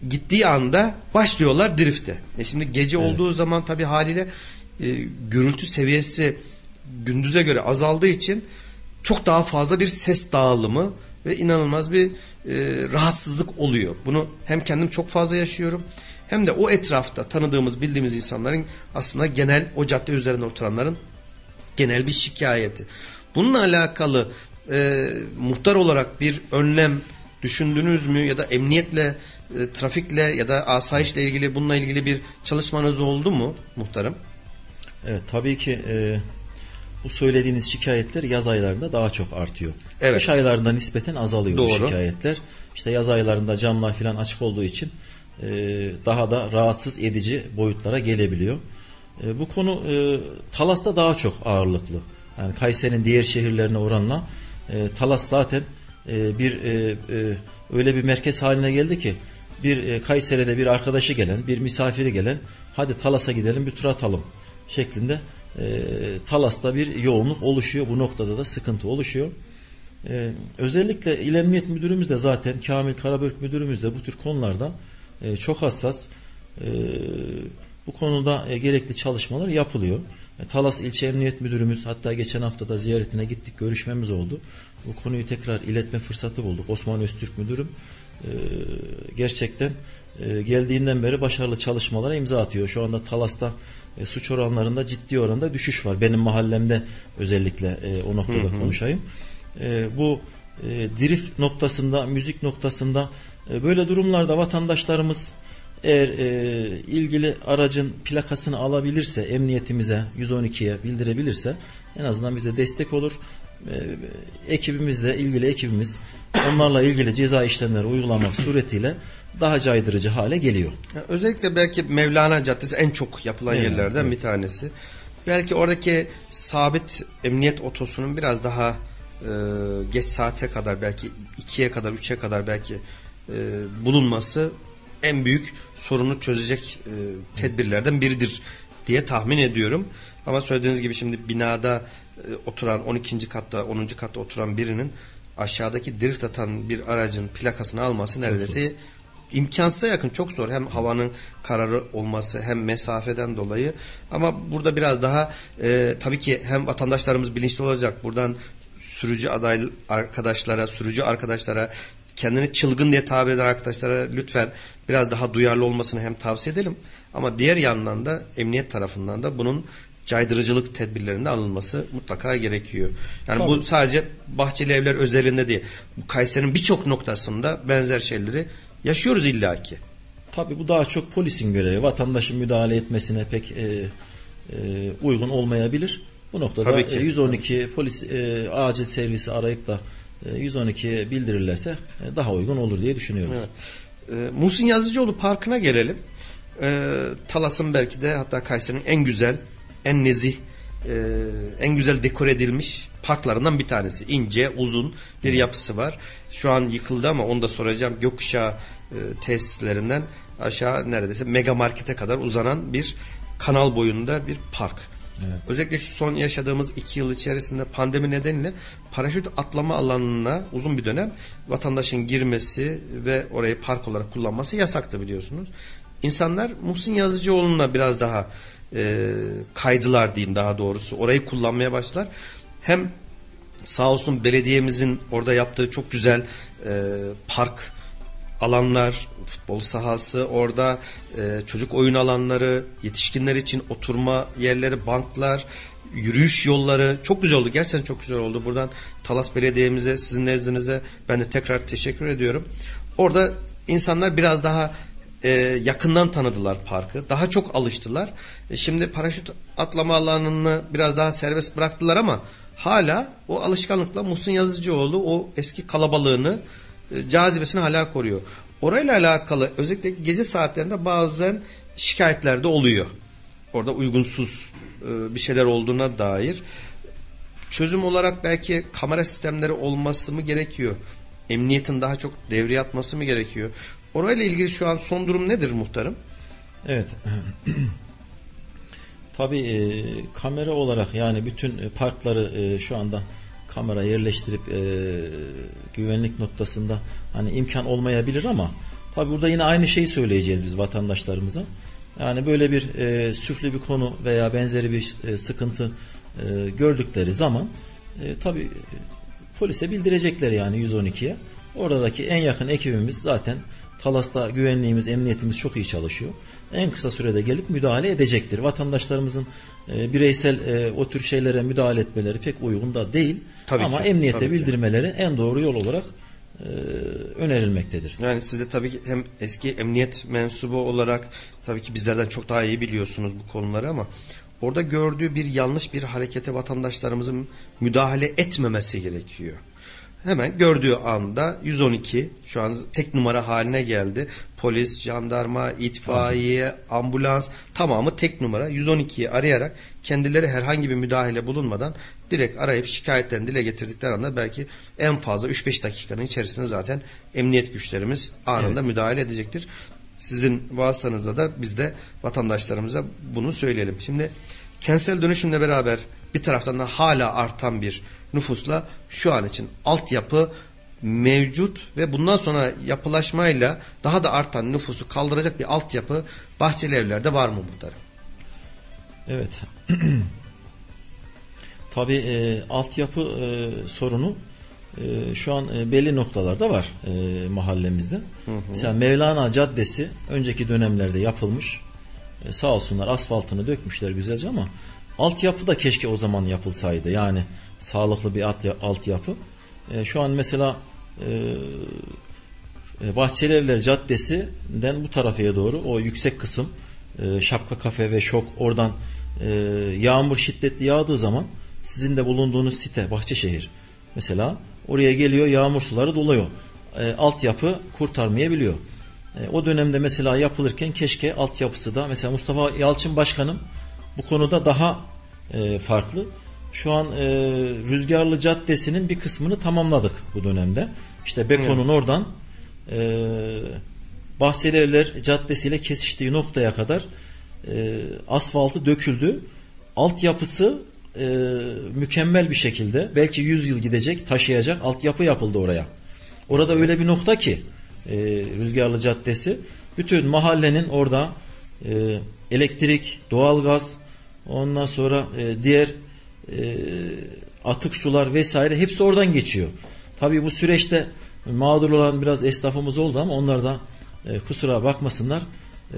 gittiği anda başlıyorlar drifte. E şimdi gece olduğu zaman tabii haliyle e, gürültü seviyesi gündüze göre azaldığı için çok daha fazla bir ses dağılımı ve inanılmaz bir e, rahatsızlık oluyor. Bunu hem kendim çok fazla yaşıyorum hem de o etrafta tanıdığımız bildiğimiz insanların aslında genel o cadde üzerinde oturanların genel bir şikayeti. Bununla alakalı e, muhtar olarak bir önlem düşündünüz mü ya da emniyetle, e, trafikle ya da asayişle ilgili bununla ilgili bir çalışmanız oldu mu muhtarım? Evet tabii ki e, bu söylediğiniz şikayetler yaz aylarında daha çok artıyor. Evet. Kış aylarında nispeten azalıyor bu Doğru. şikayetler. İşte yaz aylarında camlar falan açık olduğu için e, daha da rahatsız edici boyutlara gelebiliyor. E, bu konu e, Talas'ta daha çok ağırlıklı. Yani Kayseri'nin diğer şehirlerine oranla e, Talas zaten e, bir e, e, öyle bir merkez haline geldi ki bir e, Kayseri'de bir arkadaşı gelen, bir misafiri gelen hadi Talas'a gidelim bir tur atalım şeklinde e, Talas'ta bir yoğunluk oluşuyor. Bu noktada da sıkıntı oluşuyor. E, özellikle İl Emniyet Müdürümüz de zaten Kamil Karabök Müdürümüz de bu tür konularda e, çok hassas. E, bu konuda e, gerekli çalışmalar yapılıyor. E, Talas İlçe Emniyet Müdürümüz hatta geçen hafta da ziyaretine gittik görüşmemiz oldu. Bu konuyu tekrar iletme fırsatı bulduk. Osman Öztürk Müdürüm e, gerçekten e, geldiğinden beri başarılı çalışmalara imza atıyor. Şu anda Talas'ta e, suç oranlarında ciddi oranda düşüş var. Benim mahallemde özellikle e, o noktada hı hı. konuşayım. E, bu e, drift noktasında, müzik noktasında e, böyle durumlarda vatandaşlarımız eğer e, ilgili aracın plakasını alabilirse, emniyetimize 112'ye bildirebilirse en azından bize destek olur. E, ekibimizle ilgili ekibimiz onlarla ilgili ceza işlemleri uygulamak suretiyle daha caydırıcı hale geliyor. Özellikle belki Mevlana Caddesi en çok yapılan evet, yerlerden evet. bir tanesi. Belki oradaki sabit emniyet otosunun biraz daha e, geç saate kadar belki ikiye kadar üçe kadar belki e, bulunması en büyük sorunu çözecek e, tedbirlerden biridir diye tahmin ediyorum. Ama söylediğiniz gibi şimdi binada e, oturan 12. katta 10. katta oturan birinin aşağıdaki drift atan bir aracın plakasını alması neredeyse imkansıza yakın çok zor. Hem havanın kararı olması hem mesafeden dolayı. Ama burada biraz daha e, tabii ki hem vatandaşlarımız bilinçli olacak. Buradan sürücü aday arkadaşlara, sürücü arkadaşlara kendini çılgın diye tabir eden arkadaşlara lütfen biraz daha duyarlı olmasını hem tavsiye edelim. Ama diğer yandan da emniyet tarafından da bunun caydırıcılık tedbirlerinde alınması mutlaka gerekiyor. Yani Tabii. bu sadece bahçeli evler özelinde değil. Bu Kayseri'nin birçok noktasında benzer şeyleri yaşıyoruz illaki. Tabii bu daha çok polisin görevi. Vatandaşın müdahale etmesine pek e, e, uygun olmayabilir. Bu noktada Tabii ki. E, 112 polis e, acil servisi arayıp da e, 112'ye bildirirlerse e, daha uygun olur diye düşünüyoruz. Evet. E, Muhsin Yazıcıoğlu Parkı'na gelelim. E, Talas'ın belki de hatta Kayseri'nin en güzel, en nezih, e, en güzel dekor edilmiş parklarından bir tanesi. İnce, uzun bir yapısı var. Şu an yıkıldı ama onu da soracağım. Gökkuşağı e, tesislerinden aşağı neredeyse mega markete kadar uzanan bir kanal boyunda bir park. Evet. Özellikle şu son yaşadığımız iki yıl içerisinde pandemi nedeniyle paraşüt atlama alanına uzun bir dönem vatandaşın girmesi ve orayı park olarak kullanması yasaktı biliyorsunuz. İnsanlar Muhsin Yazıcıoğlu'na biraz daha e, kaydılar diyeyim daha doğrusu. Orayı kullanmaya başlar. Hem sağ olsun belediyemizin orada yaptığı çok güzel e, park alanlar, futbol sahası, orada e, çocuk oyun alanları, yetişkinler için oturma yerleri, banklar, yürüyüş yolları çok güzel oldu. Gerçekten çok güzel oldu. Buradan Talas Belediye'mize, sizin nezdinize ben de tekrar teşekkür ediyorum. Orada insanlar biraz daha e, yakından tanıdılar parkı. Daha çok alıştılar. E, şimdi paraşüt atlama alanını biraz daha serbest bıraktılar ama hala o alışkanlıkla Muhsin Yazıcıoğlu o eski kalabalığını cazibesini hala koruyor. Orayla alakalı özellikle gece saatlerinde bazen şikayetler de oluyor. Orada uygunsuz e, bir şeyler olduğuna dair. Çözüm olarak belki kamera sistemleri olması mı gerekiyor? Emniyetin daha çok devreye atması mı gerekiyor? Orayla ilgili şu an son durum nedir muhtarım? Evet. Tabii e, kamera olarak yani bütün parkları e, şu anda kamera yerleştirip e, güvenlik noktasında hani imkan olmayabilir ama tabi burada yine aynı şeyi söyleyeceğiz biz vatandaşlarımıza. Yani böyle bir e, süflü bir konu veya benzeri bir e, sıkıntı e, gördükleri zaman e, tabi polise bildirecekler yani 112'ye. Oradaki en yakın ekibimiz zaten Talas'ta güvenliğimiz, emniyetimiz çok iyi çalışıyor. En kısa sürede gelip müdahale edecektir. Vatandaşlarımızın e, bireysel e, o tür şeylere müdahale etmeleri pek uygun da değil. Tabii Ama ki, emniyete tabii bildirmeleri ki. en doğru yol olarak e, önerilmektedir. Yani siz de tabii ki hem eski emniyet mensubu olarak tabii ki bizlerden çok daha iyi biliyorsunuz bu konuları ama orada gördüğü bir yanlış bir harekete vatandaşlarımızın müdahale etmemesi gerekiyor. Hemen gördüğü anda 112 şu an tek numara haline geldi. Polis, jandarma, itfaiye, ambulans tamamı tek numara 112'yi arayarak kendileri herhangi bir müdahale bulunmadan direkt arayıp şikayetlerini dile getirdikleri anda belki en fazla 3-5 dakikanın içerisinde zaten emniyet güçlerimiz anında Evet. müdahale edecektir. Sizin vasıtanızla da biz de vatandaşlarımıza bunu söyleyelim. Şimdi kentsel dönüşümle beraber bir taraftan da hala artan bir nüfusla şu an için altyapı mevcut ve bundan sonra yapılaşmayla daha da artan nüfusu kaldıracak bir altyapı bahçeli evlerde var mı muhtarım? Evet. Tabii e, altyapı e, sorunu e, şu an e, belli noktalarda var e, mahallemizde. Mesela Mevlana Caddesi önceki dönemlerde yapılmış. E, sağ olsunlar asfaltını dökmüşler güzelce ama altyapı da keşke o zaman yapılsaydı. Yani sağlıklı bir alt- altyapı. E, şu an mesela e, e, Bahçeli Evler Caddesi'nden bu tarafaya doğru o yüksek kısım e, Şapka Kafe ve Şok oradan e, yağmur şiddetli yağdığı zaman sizin de bulunduğunuz site Bahçeşehir mesela oraya geliyor yağmur suları doluyor. E, altyapı kurtarmayabiliyor. E, o dönemde mesela yapılırken keşke altyapısı da mesela Mustafa Yalçın Başkanım bu konuda daha e, farklı. Şu an e, Rüzgarlı Caddesi'nin bir kısmını tamamladık bu dönemde. İşte Beko'nun oradan e, Bahçeli Evler Caddesi ile kesiştiği noktaya kadar e, asfaltı döküldü. Altyapısı e, mükemmel bir şekilde belki 100 yıl gidecek taşıyacak altyapı yapıldı oraya. Orada öyle bir nokta ki e, Rüzgarlı Caddesi bütün mahallenin orada e, elektrik, doğalgaz ondan sonra e, diğer e, atık sular vesaire hepsi oradan geçiyor. Tabii bu süreçte mağdur olan biraz esnafımız oldu ama onlar da e, kusura bakmasınlar.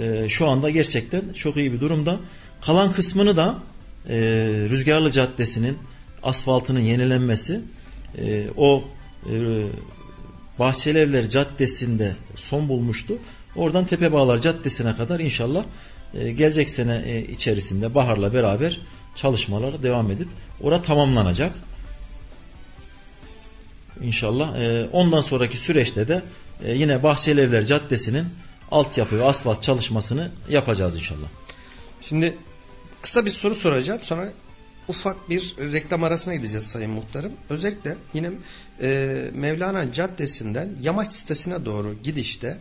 E, şu anda gerçekten çok iyi bir durumda. Kalan kısmını da Rüzgarlı Caddesi'nin asfaltının yenilenmesi o e, Bahçeli Evler Caddesi'nde son bulmuştu. Oradan Tepebağlar Caddesi'ne kadar inşallah gelecek sene içerisinde baharla beraber çalışmalar devam edip ora tamamlanacak. İnşallah e, ondan sonraki süreçte de e, yine Bahçeli Evler Caddesi'nin altyapı ve asfalt çalışmasını yapacağız inşallah. Şimdi kısa bir soru soracağım sonra ufak bir reklam arasına gideceğiz Sayın Muhtarım. Özellikle yine e, Mevlana Caddesi'nden Yamaç sitesine doğru gidişte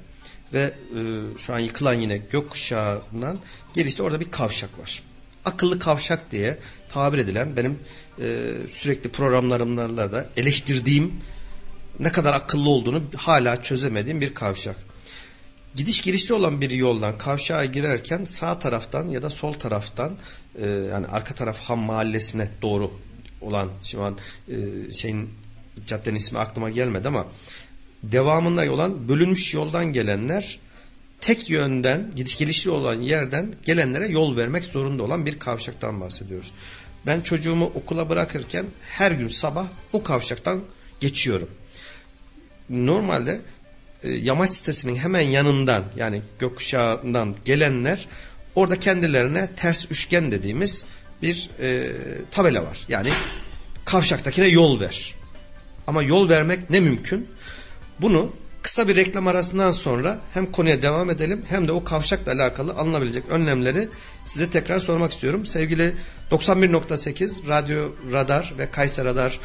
ve e, şu an yıkılan yine gökkuşağından girişte orada bir kavşak var. Akıllı kavşak diye tabir edilen benim e, sürekli programlarımda da eleştirdiğim ne kadar akıllı olduğunu hala çözemediğim bir kavşak. Gidiş girişli olan bir yoldan kavşağa girerken sağ taraftan ya da sol taraftan e, yani arka taraf Ham Mahallesi'ne doğru olan şu an e, şeyin caddenin ismi aklıma gelmedi ama devamında olan bölünmüş yoldan gelenler tek yönden gidiş gelişli olan yerden gelenlere yol vermek zorunda olan bir kavşaktan bahsediyoruz. Ben çocuğumu okula bırakırken her gün sabah o kavşaktan geçiyorum. Normalde e, yamaç sitesinin hemen yanından yani gökkuşağından gelenler orada kendilerine ters üçgen dediğimiz bir e, tabela var. Yani kavşaktakine yol ver. Ama yol vermek ne mümkün? Bunu kısa bir reklam arasından sonra hem konuya devam edelim hem de o kavşakla alakalı alınabilecek önlemleri size tekrar sormak istiyorum. Sevgili 91.8 Radyo Radar ve Kayser Radar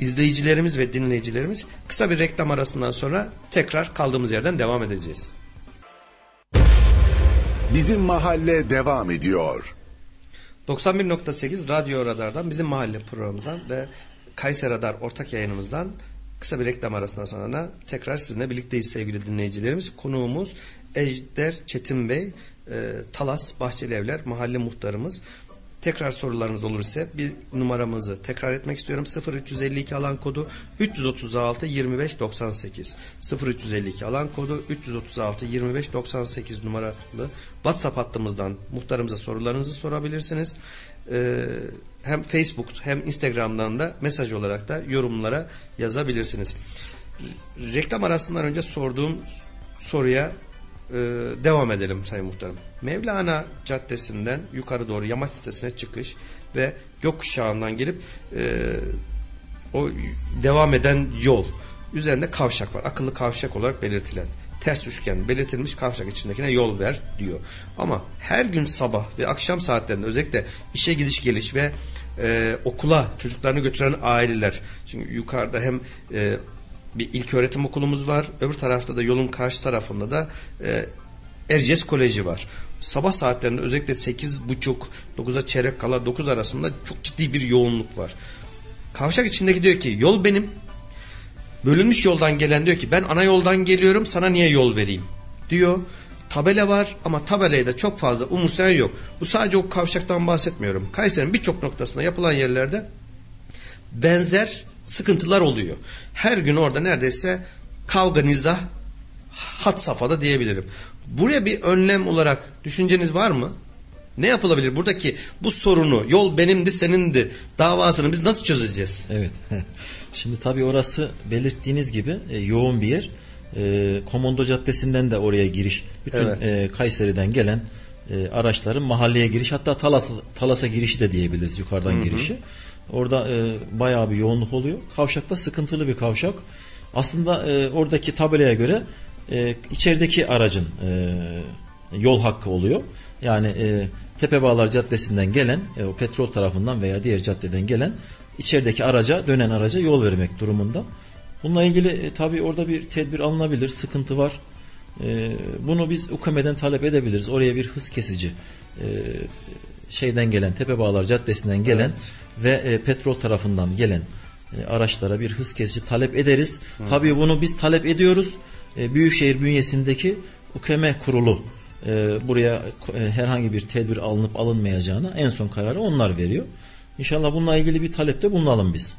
izleyicilerimiz ve dinleyicilerimiz kısa bir reklam arasından sonra tekrar kaldığımız yerden devam edeceğiz. Bizim mahalle devam ediyor. 91.8 Radyo Radar'dan bizim mahalle programımızdan ve Kayser Radar ortak yayınımızdan kısa bir reklam arasından sonra tekrar sizinle birlikteyiz sevgili dinleyicilerimiz. Konuğumuz Ejder Çetin Bey, e, Talas Bahçeli Evler mahalle muhtarımız. Tekrar sorularınız olursa bir numaramızı tekrar etmek istiyorum. 0352 alan kodu 336 25 98. 0352 alan kodu 336 25 98 numaralı WhatsApp hattımızdan muhtarımıza sorularınızı sorabilirsiniz. Ee, hem Facebook hem Instagram'dan da mesaj olarak da yorumlara yazabilirsiniz. Reklam arasından önce sorduğum soruya e, devam edelim Sayın Muhtarım. Mevlana Caddesi'nden yukarı doğru Yamaç sitesine çıkış ve gökkuşağından gelip e, o devam eden yol. Üzerinde kavşak var. Akıllı kavşak olarak belirtilen. Ters üçgen belirtilmiş kavşak içindekine yol ver diyor. Ama her gün sabah ve akşam saatlerinde özellikle işe gidiş geliş ve e, okula çocuklarını götüren aileler. Çünkü yukarıda hem e, bir ilk öğretim okulumuz var. Öbür tarafta da yolun karşı tarafında da e, Erciyes Koleji var. Sabah saatlerinde özellikle 8.30 9'a çeyrek kala 9 arasında çok ciddi bir yoğunluk var. Kavşak içindeki diyor ki yol benim. Bölünmüş yoldan gelen diyor ki ben ana yoldan geliyorum sana niye yol vereyim diyor. Tabela var ama tabelayı da çok fazla umursayan yok. Bu sadece o kavşaktan bahsetmiyorum. Kayseri'nin birçok noktasında yapılan yerlerde benzer sıkıntılar oluyor. Her gün orada neredeyse kavga nizah hat safhada diyebilirim. Buraya bir önlem olarak düşünceniz var mı? Ne yapılabilir? Buradaki bu sorunu yol benimdi senindi davasını biz nasıl çözeceğiz? Evet. Şimdi tabii orası belirttiğiniz gibi e, yoğun bir yer. E, Komondo Caddesi'nden de oraya giriş. Bütün Evet. e, Kayseri'den gelen e, araçların mahalleye giriş hatta Talas, Talas'a girişi de diyebiliriz yukarıdan girişi. Orada e, bayağı bir yoğunluk oluyor. Kavşakta sıkıntılı bir kavşak. Aslında e, oradaki tabelaya göre e, içerideki aracın e, yol hakkı oluyor. Yani e, Tepebağlar Caddesi'nden gelen, e, o petrol tarafından veya diğer caddeden gelen içerideki araca, dönen araca yol vermek durumunda. Bununla ilgili e, tabii orada bir tedbir alınabilir, sıkıntı var. E, bunu biz UKM'den talep edebiliriz. Oraya bir hız kesici e, şeyden gelen, Tepebağlar Caddesi'nden gelen ve e, petrol tarafından gelen e, araçlara bir hız kesici talep ederiz. Tabii bunu biz talep ediyoruz. E, Büyükşehir bünyesindeki UKM kurulu e, buraya e, herhangi bir tedbir alınıp alınmayacağına en son kararı onlar veriyor. İnşallah bununla ilgili bir talepte bulunalım biz.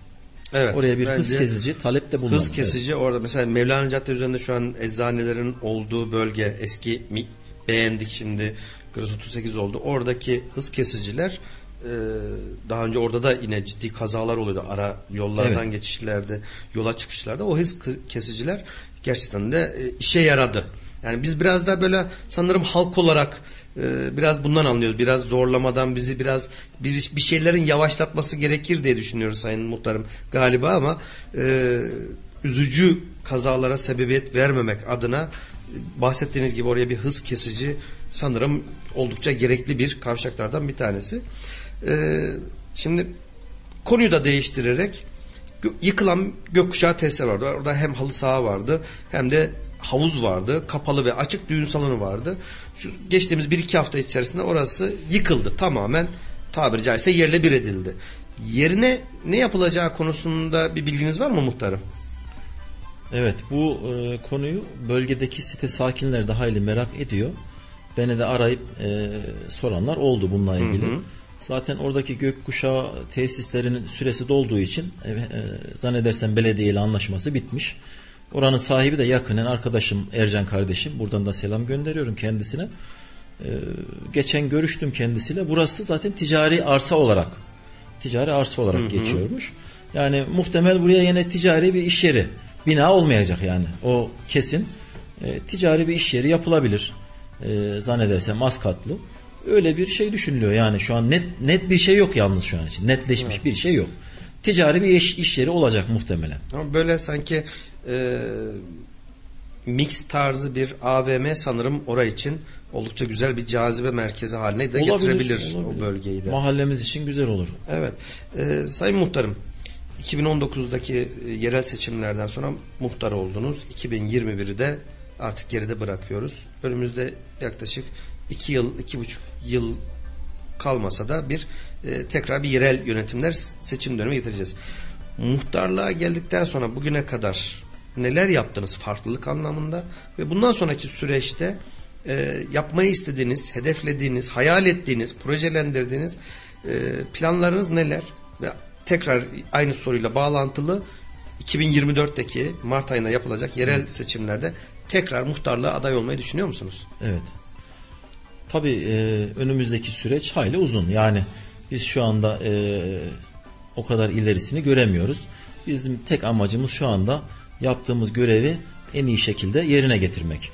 Evet. Oraya bir hız kesici talepte bulunalım. Hız kesici orada mesela Mevlana Cadde üzerinde şu an eczanelerin olduğu bölge eski mi, beğendik şimdi Kırız 38 oldu. Oradaki hız kesiciler e, daha önce orada da yine ciddi kazalar oluyordu ara yollardan Evet. geçişlerde yola çıkışlarda o hız kesiciler gerçekten de e, işe yaradı. Yani biz biraz da böyle sanırım halk olarak e, biraz bundan anlıyoruz. Biraz zorlamadan bizi biraz bir, bir şeylerin yavaşlatması gerekir diye düşünüyoruz Sayın Muhtarım galiba ama e, üzücü kazalara sebebiyet vermemek adına e, bahsettiğiniz gibi oraya bir hız kesici sanırım oldukça gerekli bir kavşaklardan bir tanesi. E, şimdi konuyu da değiştirerek yıkılan gökkuşağı testler vardı. Orada hem halı saha vardı hem de havuz vardı. Kapalı ve açık düğün salonu vardı. Şu geçtiğimiz bir iki hafta içerisinde orası yıkıldı. Tamamen tabiri caizse yerle bir edildi. Yerine ne yapılacağı konusunda bir bilginiz var mı muhtarım? Evet bu e, konuyu bölgedeki site sakinleri de hayli merak ediyor. Beni de arayıp e, soranlar oldu bununla ilgili. Zaten oradaki gökkuşağı tesislerinin süresi dolduğu için e, e, zannedersem belediyeyle anlaşması bitmiş. Oranın sahibi de yakının arkadaşım Ercan kardeşim. Buradan da selam gönderiyorum kendisine. E, geçen görüştüm kendisiyle. Burası zaten ticari arsa olarak ticari arsa olarak geçiyormuş. Yani muhtemel buraya yine ticari bir iş yeri bina olmayacak yani. O kesin. E, ticari bir iş yeri yapılabilir. E, zannedersem az katlı. Öyle bir şey düşünülüyor yani şu an net net bir şey yok yalnız şu an için. Netleşmiş bir şey yok. Ticari bir iş, iş yeri olacak muhtemelen. Ama böyle sanki e, mix tarzı bir AVM sanırım orası için oldukça güzel bir cazibe merkezi haline de Olabilir, getirebilir olabilir. o bölgeyi de. Mahallemiz için güzel olur. Evet. Ee, Sayın Muhtarım 2019'daki e, yerel seçimlerden sonra muhtar oldunuz. 2021'i de artık geride bırakıyoruz. Önümüzde yaklaşık 2 yıl, 2,5 yıl kalmasa da bir e, tekrar bir yerel yönetimler seçim dönemi getireceğiz. Muhtarlığa geldikten sonra bugüne kadar neler yaptınız farklılık anlamında ve bundan sonraki süreçte e, yapmayı istediğiniz, hedeflediğiniz, hayal ettiğiniz, projelendirdiğiniz e, planlarınız neler? Ve tekrar aynı soruyla bağlantılı 2024'teki Mart ayında yapılacak yerel seçimlerde tekrar muhtarlığa aday olmayı düşünüyor musunuz? Evet. Tabii e, önümüzdeki süreç hayli uzun. Yani biz şu anda e, o kadar ilerisini göremiyoruz. Bizim tek amacımız şu anda yaptığımız görevi en iyi şekilde yerine getirmek.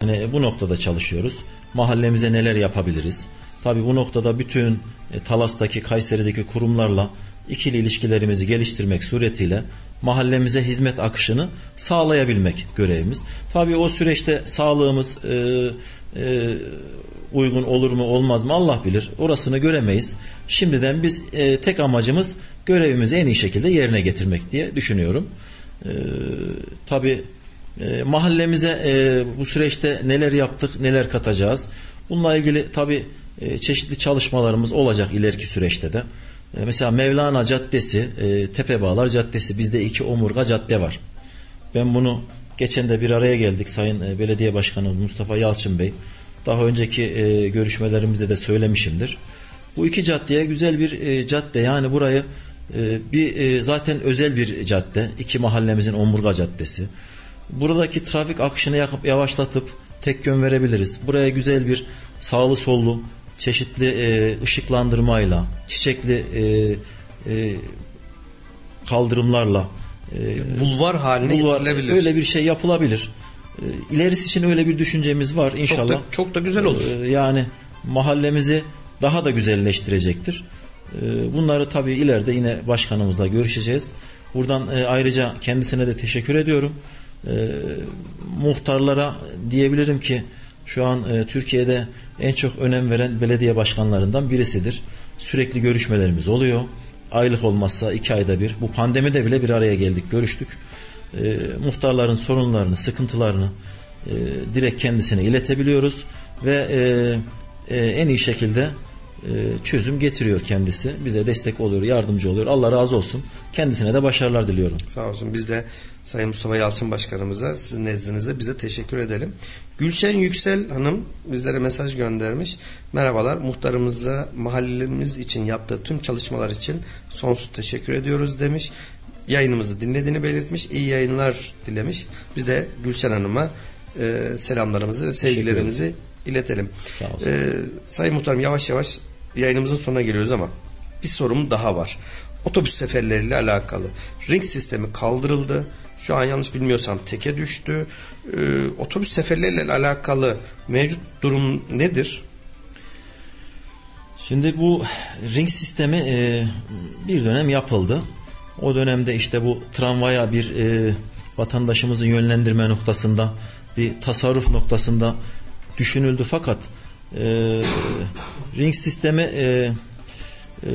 Yani bu noktada çalışıyoruz. Mahallemize neler yapabiliriz? Tabii bu noktada bütün e, Talas'taki, Kayseri'deki kurumlarla ikili ilişkilerimizi geliştirmek suretiyle mahallemize hizmet akışını sağlayabilmek görevimiz. Tabii o süreçte sağlığımız e, e, uygun olur mu olmaz mı Allah bilir. Orasını göremeyiz. Şimdiden biz e, tek amacımız görevimizi en iyi şekilde yerine getirmek diye düşünüyorum. E, tabii e, mahallemize e, bu süreçte neler yaptık, neler katacağız. Bununla ilgili tabii e, çeşitli çalışmalarımız olacak ileriki süreçte de. E, mesela Mevlana Caddesi, e, Tepebağlar Caddesi bizde iki omurga cadde var. Ben bunu geçen de bir araya geldik Sayın e, Belediye Başkanı Mustafa Yalçın Bey. Daha önceki e, görüşmelerimizde de söylemişimdir. Bu iki caddeye güzel bir e, cadde yani burayı e, bir e, zaten özel bir cadde. iki mahallemizin omurga caddesi. Buradaki trafik akışını yavaşlatıp tek yön verebiliriz. Buraya güzel bir sağlı sollu çeşitli e, ışıklandırmayla, çiçekli e, e, kaldırımlarla e, bulvar haline bulvar, getirilebilir. Öyle bir şey yapılabilir. E, ilerisi için öyle bir düşüncemiz var inşallah. Çok da, çok da güzel olur. E, yani mahallemizi daha da güzelleştirecektir. E, bunları tabii ileride yine başkanımızla görüşeceğiz. Buradan ayrıca kendisine de teşekkür ediyorum. Muhtarlara diyebilirim ki şu an Türkiye'de en çok önem veren belediye başkanlarından birisidir. Sürekli görüşmelerimiz oluyor. Aylık olmazsa iki ayda bir. Bu pandemide bile bir araya geldik, görüştük. E, muhtarların sorunlarını, sıkıntılarını e, direkt kendisine iletebiliyoruz ve e, e, en iyi şekilde e, çözüm getiriyor kendisi. Bize destek oluyor, yardımcı oluyor. Allah razı olsun. Kendisine de başarılar diliyorum. Sağ olsun. Biz de Sayın Mustafa Yalçın Başkanımıza sizin nezdinizde bize teşekkür edelim. Gülşen Yüksel Hanım bizlere mesaj göndermiş. Merhabalar muhtarımıza mahallemiz için yaptığı tüm çalışmalar için sonsuz teşekkür ediyoruz demiş. Yayınımızı dinlediğini belirtmiş. İyi yayınlar dilemiş. Biz de Gülşen Hanım'a e, selamlarımızı ve sevgilerimizi iletelim. Sağ olsun. E, Sayın Muhtarım yavaş yavaş yayınımızın sonuna geliyoruz ama bir sorum daha var. Otobüs seferleriyle alakalı. Ring sistemi kaldırıldı. Şu an yanlış bilmiyorsam teke düştü. Ee, otobüs seferleriyle alakalı mevcut durum nedir? Şimdi bu ring sistemi e, bir dönem yapıldı. O dönemde işte bu tramvaya bir e, vatandaşımızı yönlendirme noktasında bir tasarruf noktasında düşünüldü fakat e, ring sistemi e, e,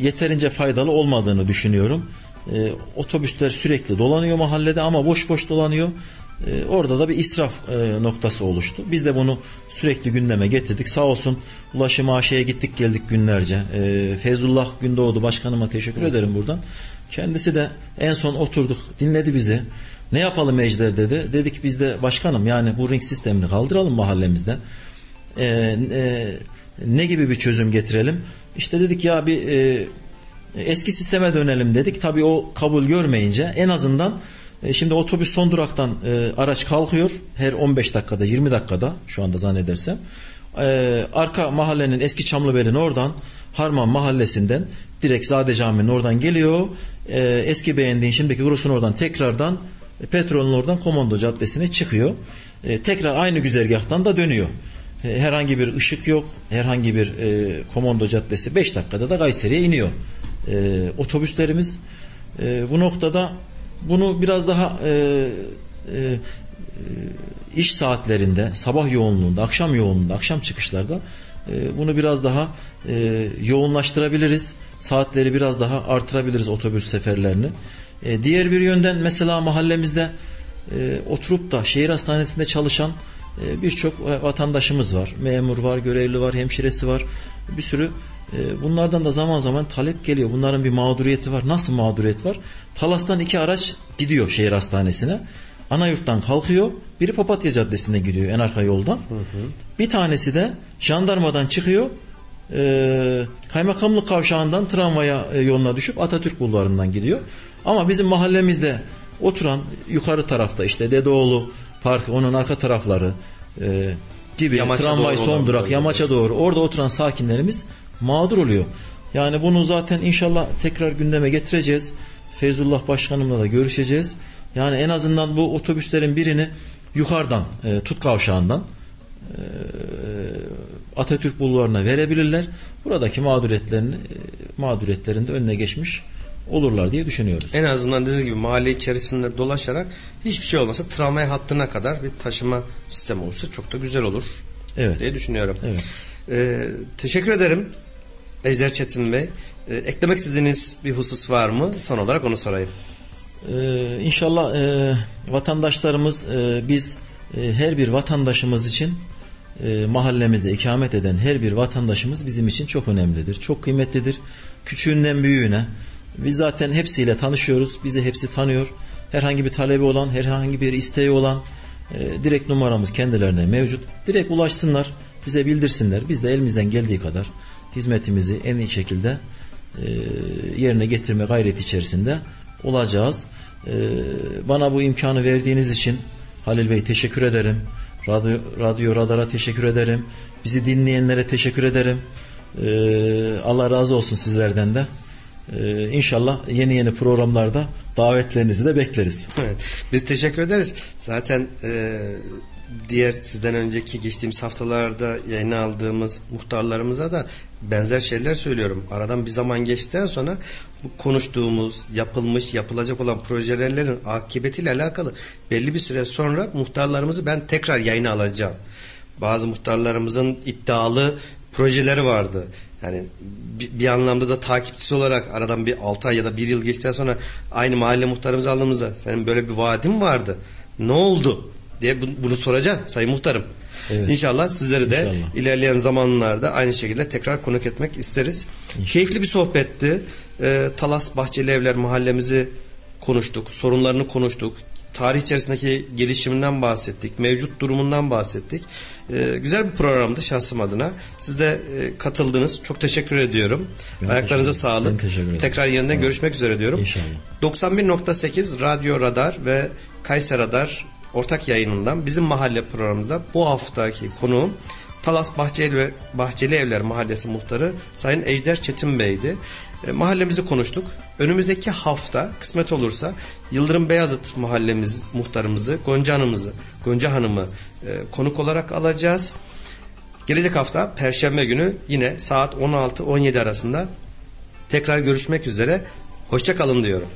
yeterince faydalı olmadığını düşünüyorum. E, otobüsler sürekli dolanıyor mahallede ama boş boş dolanıyor. E, orada da bir israf e, noktası oluştu. Biz de bunu sürekli gündeme getirdik. Sağ olsun Ulaşım AŞ'ye gittik geldik günlerce. E, Feyzullah Gündoğdu başkanıma teşekkür evet. ederim buradan. Kendisi de en son oturduk dinledi bizi. Ne yapalım Ejder dedi. Dedik biz de başkanım yani bu ring sistemini kaldıralım mahallemizde. E, e, ne gibi bir çözüm getirelim? İşte dedik ya bir e, eski sisteme dönelim dedik. Tabii o kabul görmeyince en azından e, şimdi otobüs son duraktan e, araç kalkıyor. Her 15 dakikada 20 dakikada şu anda zannedersem. E, arka mahallenin eski Çamlıbel'in oradan Harman mahallesinden direkt Zade Camii'nin oradan geliyor. E, eski beğendiğin şimdiki Gross'un oradan tekrardan e, petrolün oradan Komando Caddesi'ne çıkıyor. E, tekrar aynı güzergahtan da dönüyor. E, herhangi bir ışık yok. Herhangi bir e, Komando Caddesi 5 dakikada da Kayseri'ye iniyor e, otobüslerimiz. E, bu noktada bunu biraz daha e, e, iş saatlerinde, sabah yoğunluğunda, akşam yoğunluğunda, akşam çıkışlarda e, bunu biraz daha e, yoğunlaştırabiliriz. Saatleri biraz daha artırabiliriz otobüs seferlerini. E, diğer bir yönden mesela mahallemizde e, oturup da şehir hastanesinde çalışan e, birçok vatandaşımız var. Memur var, görevli var, hemşiresi var. Bir sürü ee, bunlardan da zaman zaman talep geliyor. Bunların bir mağduriyeti var. Nasıl mağduriyet var? Talas'tan iki araç gidiyor şehir hastanesine. Ana yurttan kalkıyor. Biri Papatya Caddesi'ne gidiyor en arka yoldan. Hı hı. Bir tanesi de jandarmadan çıkıyor. E, kaymakamlık kavşağından tramvaya e, yoluna düşüp Atatürk bulvarından gidiyor. Ama bizim mahallemizde oturan yukarı tarafta işte Dedeoğlu Parkı onun arka tarafları e, gibi Yamaça tramvay son durak Yamaç'a doğru orada oturan sakinlerimiz mağdur oluyor. Yani bunu zaten inşallah tekrar gündeme getireceğiz. Feyzullah Başkanımla da görüşeceğiz. Yani en azından bu otobüslerin birini yukarıdan e, Tut Kavşağı'ndan e, Atatürk Bulvarı'na verebilirler. Buradaki mağduriyetlerini e, mağduriyetlerinde önüne geçmiş olurlar diye düşünüyoruz. En azından dediğim gibi mahalle içerisinde dolaşarak hiçbir şey olmasa tramvay hattına kadar bir taşıma sistemi olursa çok da güzel olur Evet. diye düşünüyorum. Evet. Ee, teşekkür ederim Ejder Çetin Bey. Ee, eklemek istediğiniz bir husus var mı? Son olarak onu sorayım. Ee, inşallah e, vatandaşlarımız e, biz e, her bir vatandaşımız için e, mahallemizde ikamet eden her bir vatandaşımız bizim için çok önemlidir. Çok kıymetlidir. Küçüğünden büyüğüne. Biz zaten hepsiyle tanışıyoruz. Bizi hepsi tanıyor. Herhangi bir talebi olan, herhangi bir isteği olan e, direkt numaramız kendilerine mevcut. Direkt ulaşsınlar, bize bildirsinler. Biz de elimizden geldiği kadar hizmetimizi en iyi şekilde e, yerine getirme gayreti içerisinde olacağız. E, bana bu imkanı verdiğiniz için Halil Bey teşekkür ederim. Radyo, Radyo Radar'a teşekkür ederim. Bizi dinleyenlere teşekkür ederim. E, Allah razı olsun sizlerden de. E, inşallah yeni yeni programlarda davetlerinizi de bekleriz. Evet. Biz teşekkür ederiz. Zaten e, diğer sizden önceki geçtiğimiz haftalarda yayına aldığımız muhtarlarımıza da benzer şeyler söylüyorum. Aradan bir zaman geçtikten sonra bu konuştuğumuz, yapılmış, yapılacak olan projelerlerin akıbetiyle alakalı belli bir süre sonra muhtarlarımızı ben tekrar yayına alacağım. Bazı muhtarlarımızın iddialı projeleri vardı. Yani bir, bir anlamda da takipçisi olarak aradan bir 6 ay ya da bir yıl geçtikten sonra aynı mahalle muhtarımızı aldığımızda senin böyle bir vaadin vardı. Ne oldu? Diye bunu, soracağım Sayın Muhtarım. Evet. İnşallah sizleri de İnşallah. ilerleyen zamanlarda aynı şekilde tekrar konuk etmek isteriz. Keyifli bir sohbetti. Ee, Talas Bahçeli Evler mahallemizi konuştuk, sorunlarını konuştuk. Tarih içerisindeki gelişiminden bahsettik, mevcut durumundan bahsettik. Ee, güzel bir programdı şahsım adına. Siz de e, katıldınız. Çok teşekkür ediyorum. Ben Ayaklarınıza teşekkür- sağlık. ben teşekkür ederim. Tekrar yeniden görüşmek üzere diyorum. İnşallah. 91.8 Radyo Radar ve Kayser Radar ortak yayınından bizim mahalle programımızda bu haftaki konuğum Talas Bahçeli Bahçeli Evler Mahallesi muhtarı Sayın Ejder Çetin Bey'di. E, mahallemizi konuştuk. Önümüzdeki hafta kısmet olursa Yıldırım Beyazıt mahallemiz muhtarımızı Gonca Hanım'ızı Gonca Hanım'ı e, konuk olarak alacağız. Gelecek hafta Perşembe günü yine saat 16-17 arasında tekrar görüşmek üzere. Hoşça kalın diyorum.